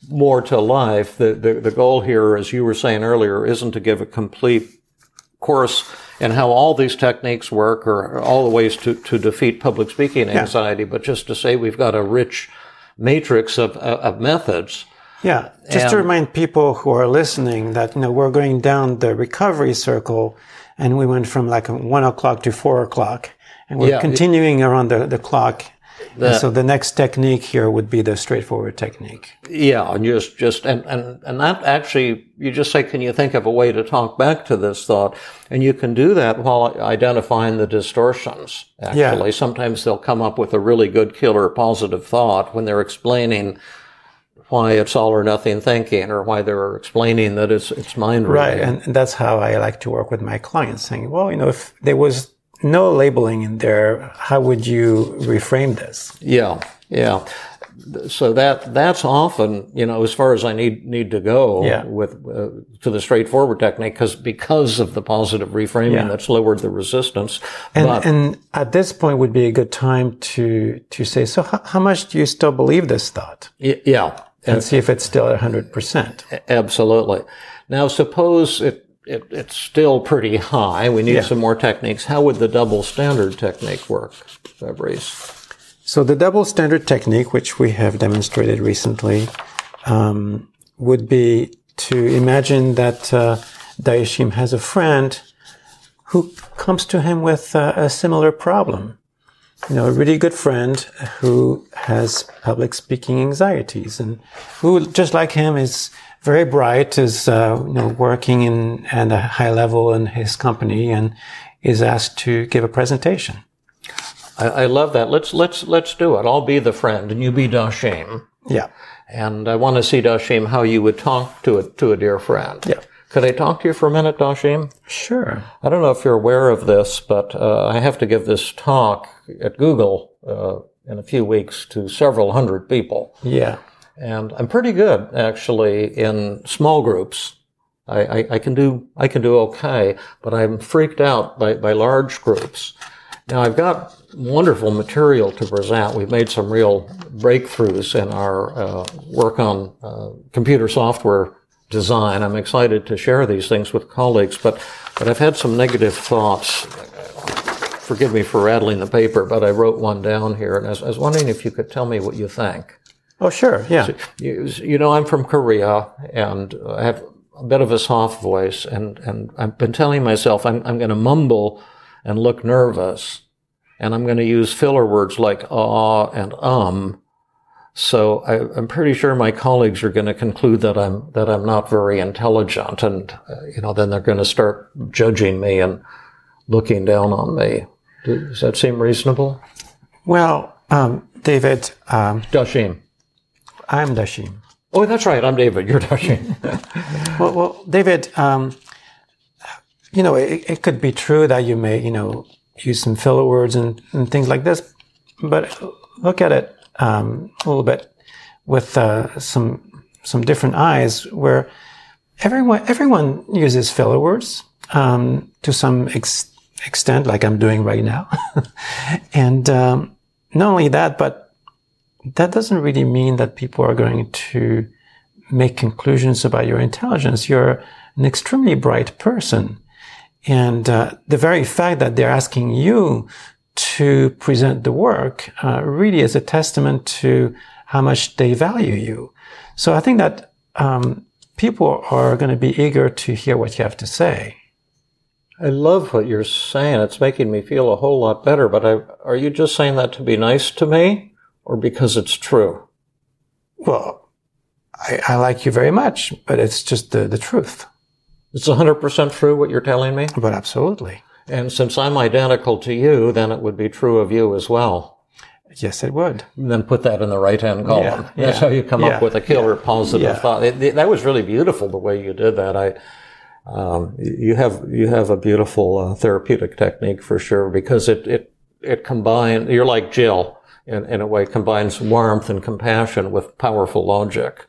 more to life. The, the the goal here, as you were saying earlier, isn't to give a complete course in how all these techniques work or all the ways to, to defeat public speaking anxiety, but just to say we've got a rich matrix of, of of methods. Yeah, just to remind people who are listening that you know we're going down the recovery circle, and we went from like one o'clock to four o'clock, and we're Yeah. continuing around the, the clock. The- so the next technique here would be the straightforward technique. Yeah, and just just and and and that actually you just say, can you think of a way to talk back to this thought? And you can do that while identifying the distortions. Actually, sometimes they'll come up with a really good killer positive thought when they're explaining why it's all or nothing thinking, or why they're explaining that it's it's mind Right, and, and that's how I like to work with my clients, saying, well, you know, if there was no labeling in there, how would you reframe this? Yeah, yeah. so that that's often you know as far as I need need to go Yeah. with uh, to the straightforward technique because because of the positive reframing Yeah. that's lowered the resistance. And, but and at this point would be a good time to to say, so how, how much do you still believe this thought? y- yeah, And see if it's still at 100%. absolutely. Now suppose it. It, it's still pretty high. We need Yeah. some more techniques. How would the double standard technique work, Fabrice? So the double standard technique, which we have demonstrated recently, um, would be to imagine that uh, Daishim has a friend who comes to him with uh, a similar problem. You know, a really good friend who has public speaking anxieties and who, just like him, is very bright, is, uh, you know, working in, at a high level in his company and is asked to give a presentation. I, I love that. Let's let's let's do it. I'll be the friend, and you be Dashim. Yeah. And I want to see Dashim how you would talk to a to a dear friend. Yeah. Could I talk to you for a minute, Dashim? Sure. I don't know if you're aware of this, but uh, I have to give this talk at Google uh, in a few weeks to several hundred people, Yeah. And I'm pretty good actually in small groups. I, I, I can do I can do okay, but I'm freaked out by, by large groups. Now I've got wonderful material to present. We've made some real breakthroughs in our uh, work on uh, computer software design. I'm excited to share these things with colleagues, but but I've had some negative thoughts. Forgive me for rattling the paper, but I wrote one down here, and I was, I was wondering if you could tell me what you think. Oh, sure. Yeah. You, you know, I'm from Korea, and I have a bit of a soft voice, and, and I've been telling myself I'm, I'm going to mumble and look nervous, and I'm going to use filler words like ah and um. So I, I'm pretty sure my colleagues are going to conclude that I'm that I'm not very intelligent, and uh, you know, then they're going to start judging me and looking down on me. Does that seem reasonable? Well, um, David, um, Dashim. I'm Dashim. Oh, that's right. I'm David. You're Dashim. [LAUGHS] Well, well David, um, you know, it, it could be true that you may, you know, use some filler words and, and things like this, but look at it um, a little bit with uh, some some different eyes, where everyone everyone uses filler words um, to some ex- extent, like I'm doing right now, [LAUGHS] and um, not only that, but that doesn't really mean that people are going to make conclusions about your intelligence. You're an extremely bright person. And uh, the very fact that they're asking you to present the work uh, really is a testament to how much they value you. So I think that um, people are going to be eager to hear what you have to say. I love what you're saying. It's making me feel a whole lot better. But I, are you just saying that to be nice to me or because it's true? Well, I, I like you very much, but it's just the, the truth. It's 100% true what you're telling me? But absolutely. And since I'm identical to you, then it would be true of you as well. Yes, it would. And then put that in the right hand column. Yeah, That's yeah, how you come yeah, up with a killer positive thought. It- it- that was really beautiful the way you did that. I, um, you have you have a beautiful uh, therapeutic technique for sure because it it it combines. You're like Jill in, in a way combines warmth and compassion with powerful logic.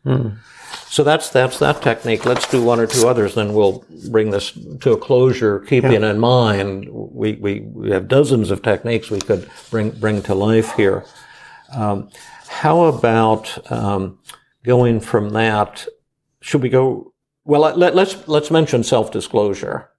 So that's that's that technique. Let's do one or two others, then we'll bring this to a closure. Keeping in mind we, we we have dozens of techniques we could bring bring to life here. Um, how about um, going from that? Should we go? Well, let, let's let's mention self disclosure.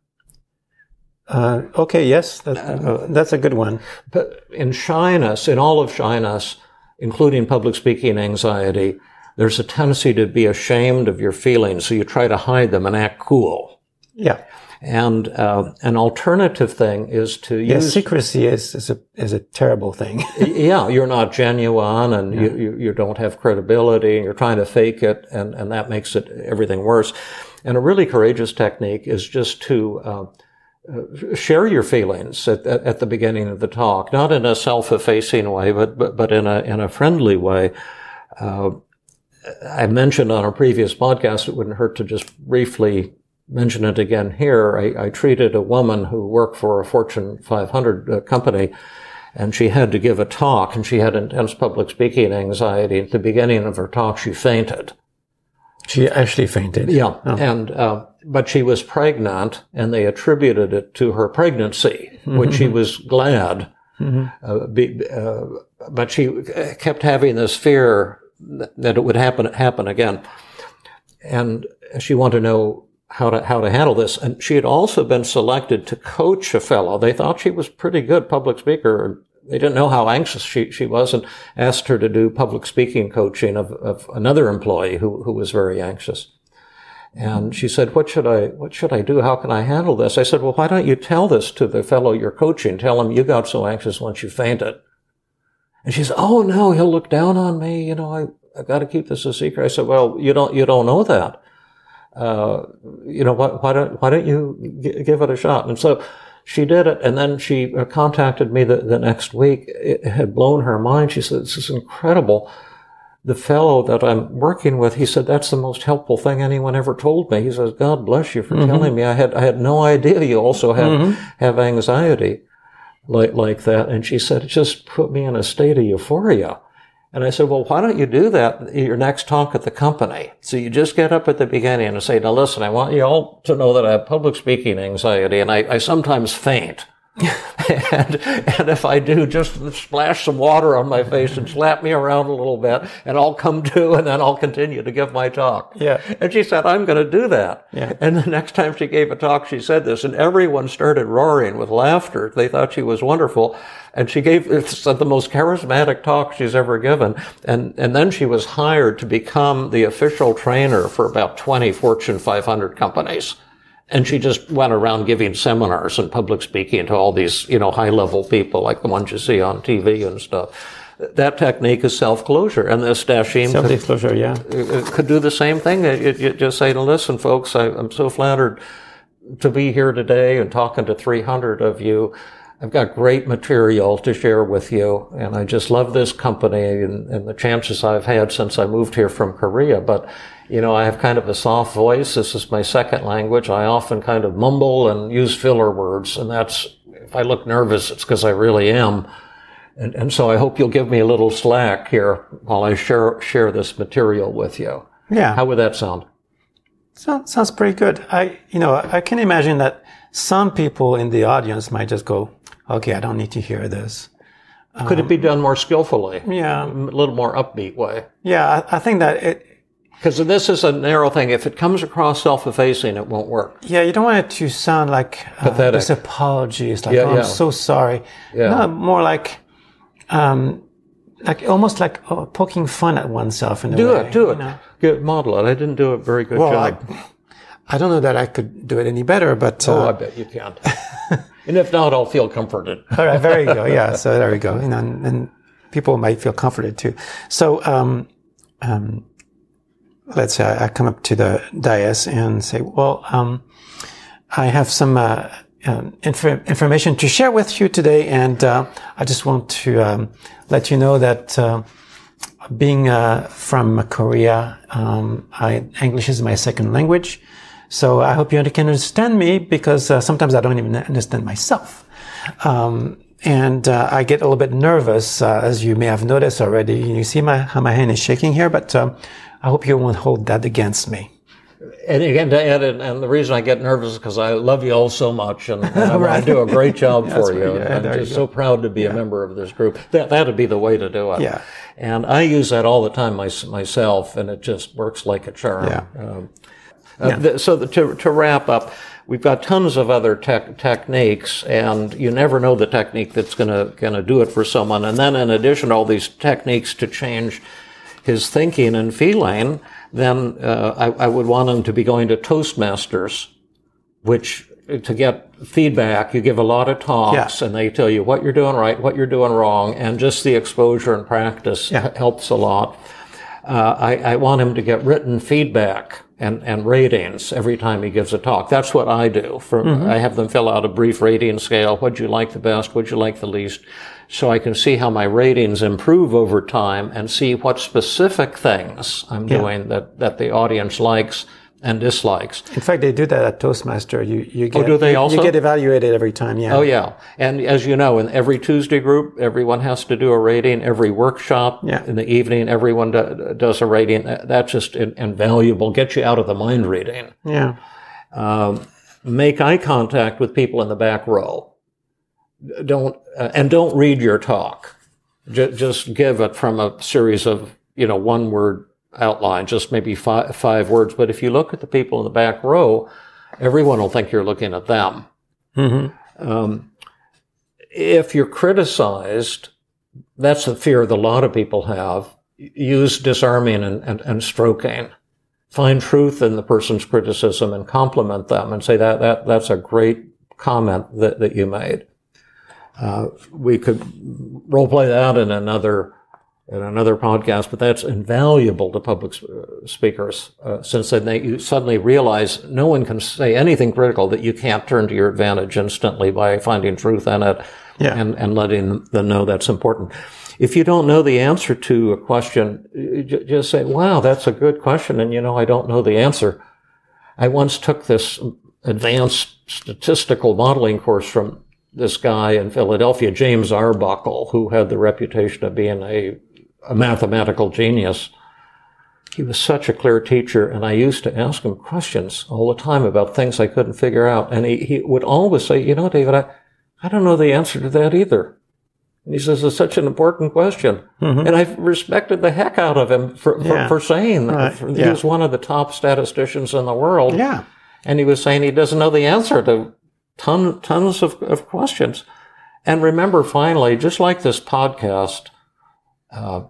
Uh, okay, yes, that, uh, that's a good one. But in shyness, in all of shyness, including public speaking anxiety, there's a tendency to be ashamed of your feelings, so you try to hide them and act cool. Yeah. And uh, an alternative thing is to Yes, use. secrecy is, is a is a terrible thing. [LAUGHS] yeah, you're not genuine, and you, you you don't have credibility, and you're trying to fake it, and and that makes it everything worse. And a really courageous technique is just to uh, share your feelings at, at, at the beginning of the talk, not in a self-effacing way, but but, but in a in a friendly way. Uh, I mentioned on a previous podcast, it wouldn't hurt to just briefly mention it again here. I, I treated a woman who worked for a Fortune 500 uh, company, and she had to give a talk and she had intense public speaking anxiety. At the beginning of her talk, she fainted. She actually fainted. Yeah. Oh. And, uh, but she was pregnant and they attributed it to her pregnancy, mm-hmm. which she was glad. Mm-hmm. Uh, be, uh, but she kept having this fear that it would happen, happen again. And she wanted to know how to, how to handle this. And she had also been selected to coach a fellow. They thought she was pretty good public speaker. They didn't know how anxious she, she was and asked her to do public speaking coaching of, of another employee who, who was very anxious. And she said, what should I, what should I do? How can I handle this? I said, well, why don't you tell this to the fellow you're coaching? Tell him you got so anxious once you fainted. And she said, oh no, he'll look down on me. You know, I, I've got to keep this a secret. I said, well, you don't, you don't know that. Uh, you know, why, why, don't, why don't you g- give it a shot? And so she did it. And then she uh, contacted me the, the next week. It had blown her mind. She said, this is incredible. The fellow that I'm working with, he said, that's the most helpful thing anyone ever told me. He says, God bless you for mm-hmm. telling me. I had, I had no idea you also have, mm-hmm. have anxiety like, like that. And she said, it just put me in a state of euphoria. And I said, well, why don't you do that your next talk at the company? So you just get up at the beginning and say, now listen, I want you all to know that I have public speaking anxiety and I, I sometimes faint. [LAUGHS] and, and if I do, just splash some water on my face and slap me around a little bit and I'll come [LAUGHS] to and then I'll continue to give my talk. Yeah. And she said, I'm going to do that. Yeah. And the next time she gave a talk, she said this and everyone started roaring with laughter. They thought she was wonderful. And she gave [LAUGHS] the most charismatic talk she's ever given. And, and then she was hired to become the official trainer for about 20 Fortune 500 companies. And she just went around giving seminars and public speaking to all these, you know, high level people like the ones you see on TV and stuff. That technique is self-closure, and this Dashim self-disclosure, could, yeah, uh, could do the same thing. Uh, you, you just say, "Listen, folks, I, I'm so flattered to be here today and talking to 300 of you. I've got great material to share with you, and I just love this company and, and, the chances I've had since I moved here from Korea. But, you know, I have kind of a soft voice. This is my second language. I often kind of mumble and use filler words, and that's, if I look nervous, it's because I really am. And, and so I hope you'll give me a little slack here while I share, share this material with you. Yeah. How would that sound? Sounds, sounds pretty good. I, you know, I can imagine that some people in the audience might just go, okay, I don't need to hear this. Could um, it be done more skillfully? Yeah. A little more upbeat way. Yeah, I, I think that it, because this is a narrow thing. If it comes across self-effacing, it won't work. Yeah, you don't want it to sound like uh. This apology is like, yeah, oh, yeah. I'm so sorry. Yeah. No, more like, um, like almost like oh, poking fun at oneself in a do way. Do it, do it. Know? Get model it. I didn't do a very good well, job. I, [LAUGHS] I don't know that I could do it any better, but oh, uh, I bet you can. [LAUGHS] and if not, I'll feel comforted. [LAUGHS] All right, there you go. Yeah, so there we go. You know, and, and people might feel comforted too. So, um, um, let's say I come up to the dais and say, well, um, I have some uh, um, inf- information to share with you today, and uh, I just want to um, let you know that uh, being uh, from Korea, um, I, English is my second language. So I hope you can understand me because uh, sometimes I don't even understand myself. Um, and uh, I get a little bit nervous, uh, as you may have noticed already. You see my, how my hand is shaking here, but um, I hope you won't hold that against me. And again, to add, and the reason I get nervous is because I love you all so much, and, and I [LAUGHS] right. do a great job [LAUGHS] for you. Yeah, I'm just so proud to be yeah. a member of this group. That that'd be the way to do it. Yeah. And I use that all the time my, myself, and it just works like a charm. Yeah. Um, uh, so the, to, to wrap up, we've got tons of other tech, techniques, and you never know the technique that's gonna gonna do it for someone. And then, in addition to all these techniques to change his thinking and feeling, then uh, I, I, would want him to be going to Toastmasters, which to get feedback, you give a lot of talks, yeah. and they tell you what you're doing right, what you're doing wrong, and just the exposure and practice yeah. helps a lot. Uh, I, I want him to get written feedback and, and ratings every time he gives a talk. That's what I do. For, mm-hmm. I have them fill out a brief rating scale. What'd you like the best? What'd you like the least? So I can see how my ratings improve over time and see what specific things I'm yeah. doing that, that the audience likes and dislikes. In fact, they do that at Toastmaster. You you get Oh, do they you- also? you get evaluated every time. Yeah. Oh yeah, and as you know, in every Tuesday group, everyone has to do a rating. Every workshop Yeah. in the evening, everyone do, does a rating. That- That's just invaluable. Get you out of the mind reading. Yeah. Make eye contact with people in the back row. Don't uh, and don't read your talk. J- just give it from a series of you know one word outline, just maybe five five words. But if you look at the people in the back row, everyone will think you're looking at them. Um, if you're criticized, that's the fear that a lot of people have. Use disarming and, and, and stroking. Find truth in the person's criticism and compliment them and say that, that that's a great comment that, that you made. Uh, we could role play that in another in another podcast, but that's invaluable to public uh, speakers uh, since then they you suddenly realize no one can say anything critical that you can't turn to your advantage instantly by finding truth in it Yeah. and, and letting them know that's important. If you don't know the answer to a question, just say, wow, that's a good question. And you know, I don't know the answer. I once took this advanced statistical modeling course from this guy in Philadelphia, James Arbuckle, who had the reputation of being a, a mathematical genius. He was such a clear teacher, and I used to ask him questions all the time about things I couldn't figure out. And he, he would always say, You know, David, I, I don't know the answer to that either. And he says, It's such an important question. Mm-hmm. And I respected the heck out of him for, for, Yeah. for saying that. Right. He Yeah. was one of the top statisticians in the world. Yeah. And he was saying he doesn't know the answer to ton, tons of, of questions. And remember, finally, just like this podcast, uh,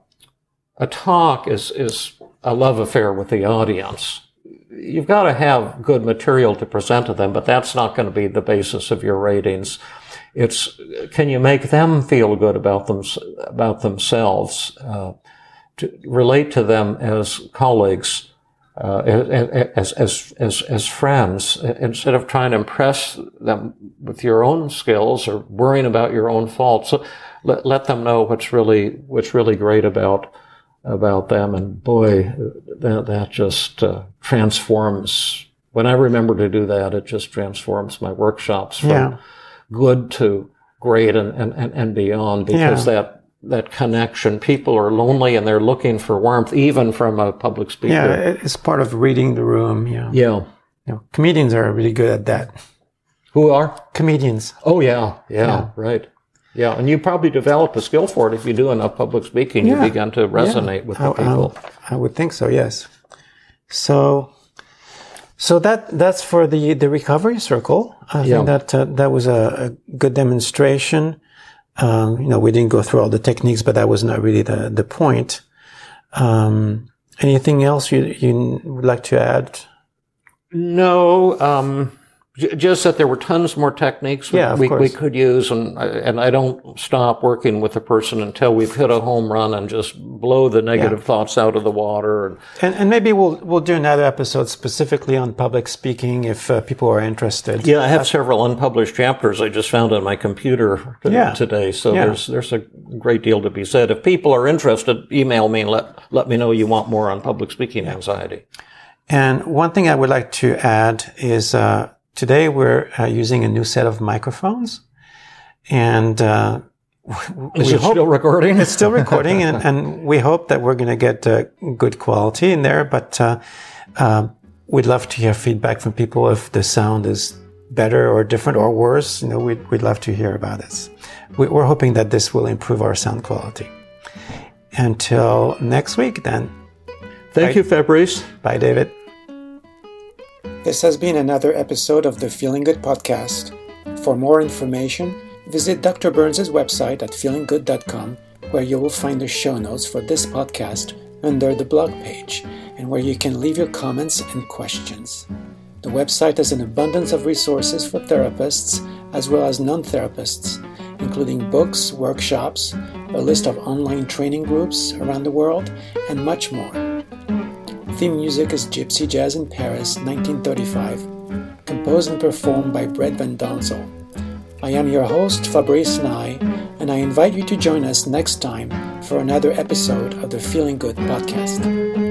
a talk is, is a love affair with the audience. You've got to have good material to present to them, but that's not going to be the basis of your ratings. It's can you make them feel good about them about themselves, uh, to relate to them as colleagues, uh, as, as, as, as friends, instead of trying to impress them with your own skills or worrying about your own faults. So let, let them know what's really, what's really great about, about them. And boy, that, that just uh, transforms. When I remember to do that, it just transforms my workshops from Yeah. good to great and, and, and, beyond because Yeah. that, that connection, people are lonely and they're looking for warmth, even from a public speaker. Yeah. It's part of reading the room. Yeah. Yeah. You know, comedians are really good at that. Who are? Comedians. Oh, yeah, yeah. Yeah. Right. Yeah. And you probably develop a skill for it if you do enough public speaking. Yeah. You begin to resonate with the I, I- people. I would think so. Yes. So, so that that's for the the recovery circle. I Yeah. think that uh, that was a, a good demonstration. Um, you know, we didn't go through all the techniques, but that was not really the the point. Um, anything else you you would like to add? No, um, j- just that there were tons more techniques we, Yeah, we, we could use, and I- and I don't stop working with a person until we've hit a home run and just blow the negative thoughts out of the water. And And, and maybe we'll we'll do another episode specifically on public speaking if uh, people are interested. yeah, I have several unpublished chapters I just found on my computer t- Yeah. today, so Yeah. there's there's a great deal to be said. If people are interested, email me and let let me know you want more on public speaking anxiety. And one thing I would like to add is uh, today we're uh, using a new set of microphones, and uh, we hope still recording? it's still recording, and, and we hope that we're going to get uh, good quality in there. But uh, uh, we'd love to hear feedback from people if the sound is better or different or worse. You know, we'd, we'd love to hear about this. We, we're hoping that this will improve our sound quality. Until next week, then. Thank you, Fabrice. Bye, David. This has been another episode of the Feeling Good podcast. For more information, visit Dr. Burns' website at feelinggood.com, where you will find the show notes for this podcast under the blog page, and where you can leave your comments and questions. The website has an abundance of resources for therapists as well as non therapists, including books, workshops, a list of online training groups around the world, and much more. Theme music is Gypsy Jazz in Paris, 1935, composed and performed by Brett Van Donzel. I am your host, Fabrice Nye, and I invite you to join us next time for another episode of the Feeling Good podcast.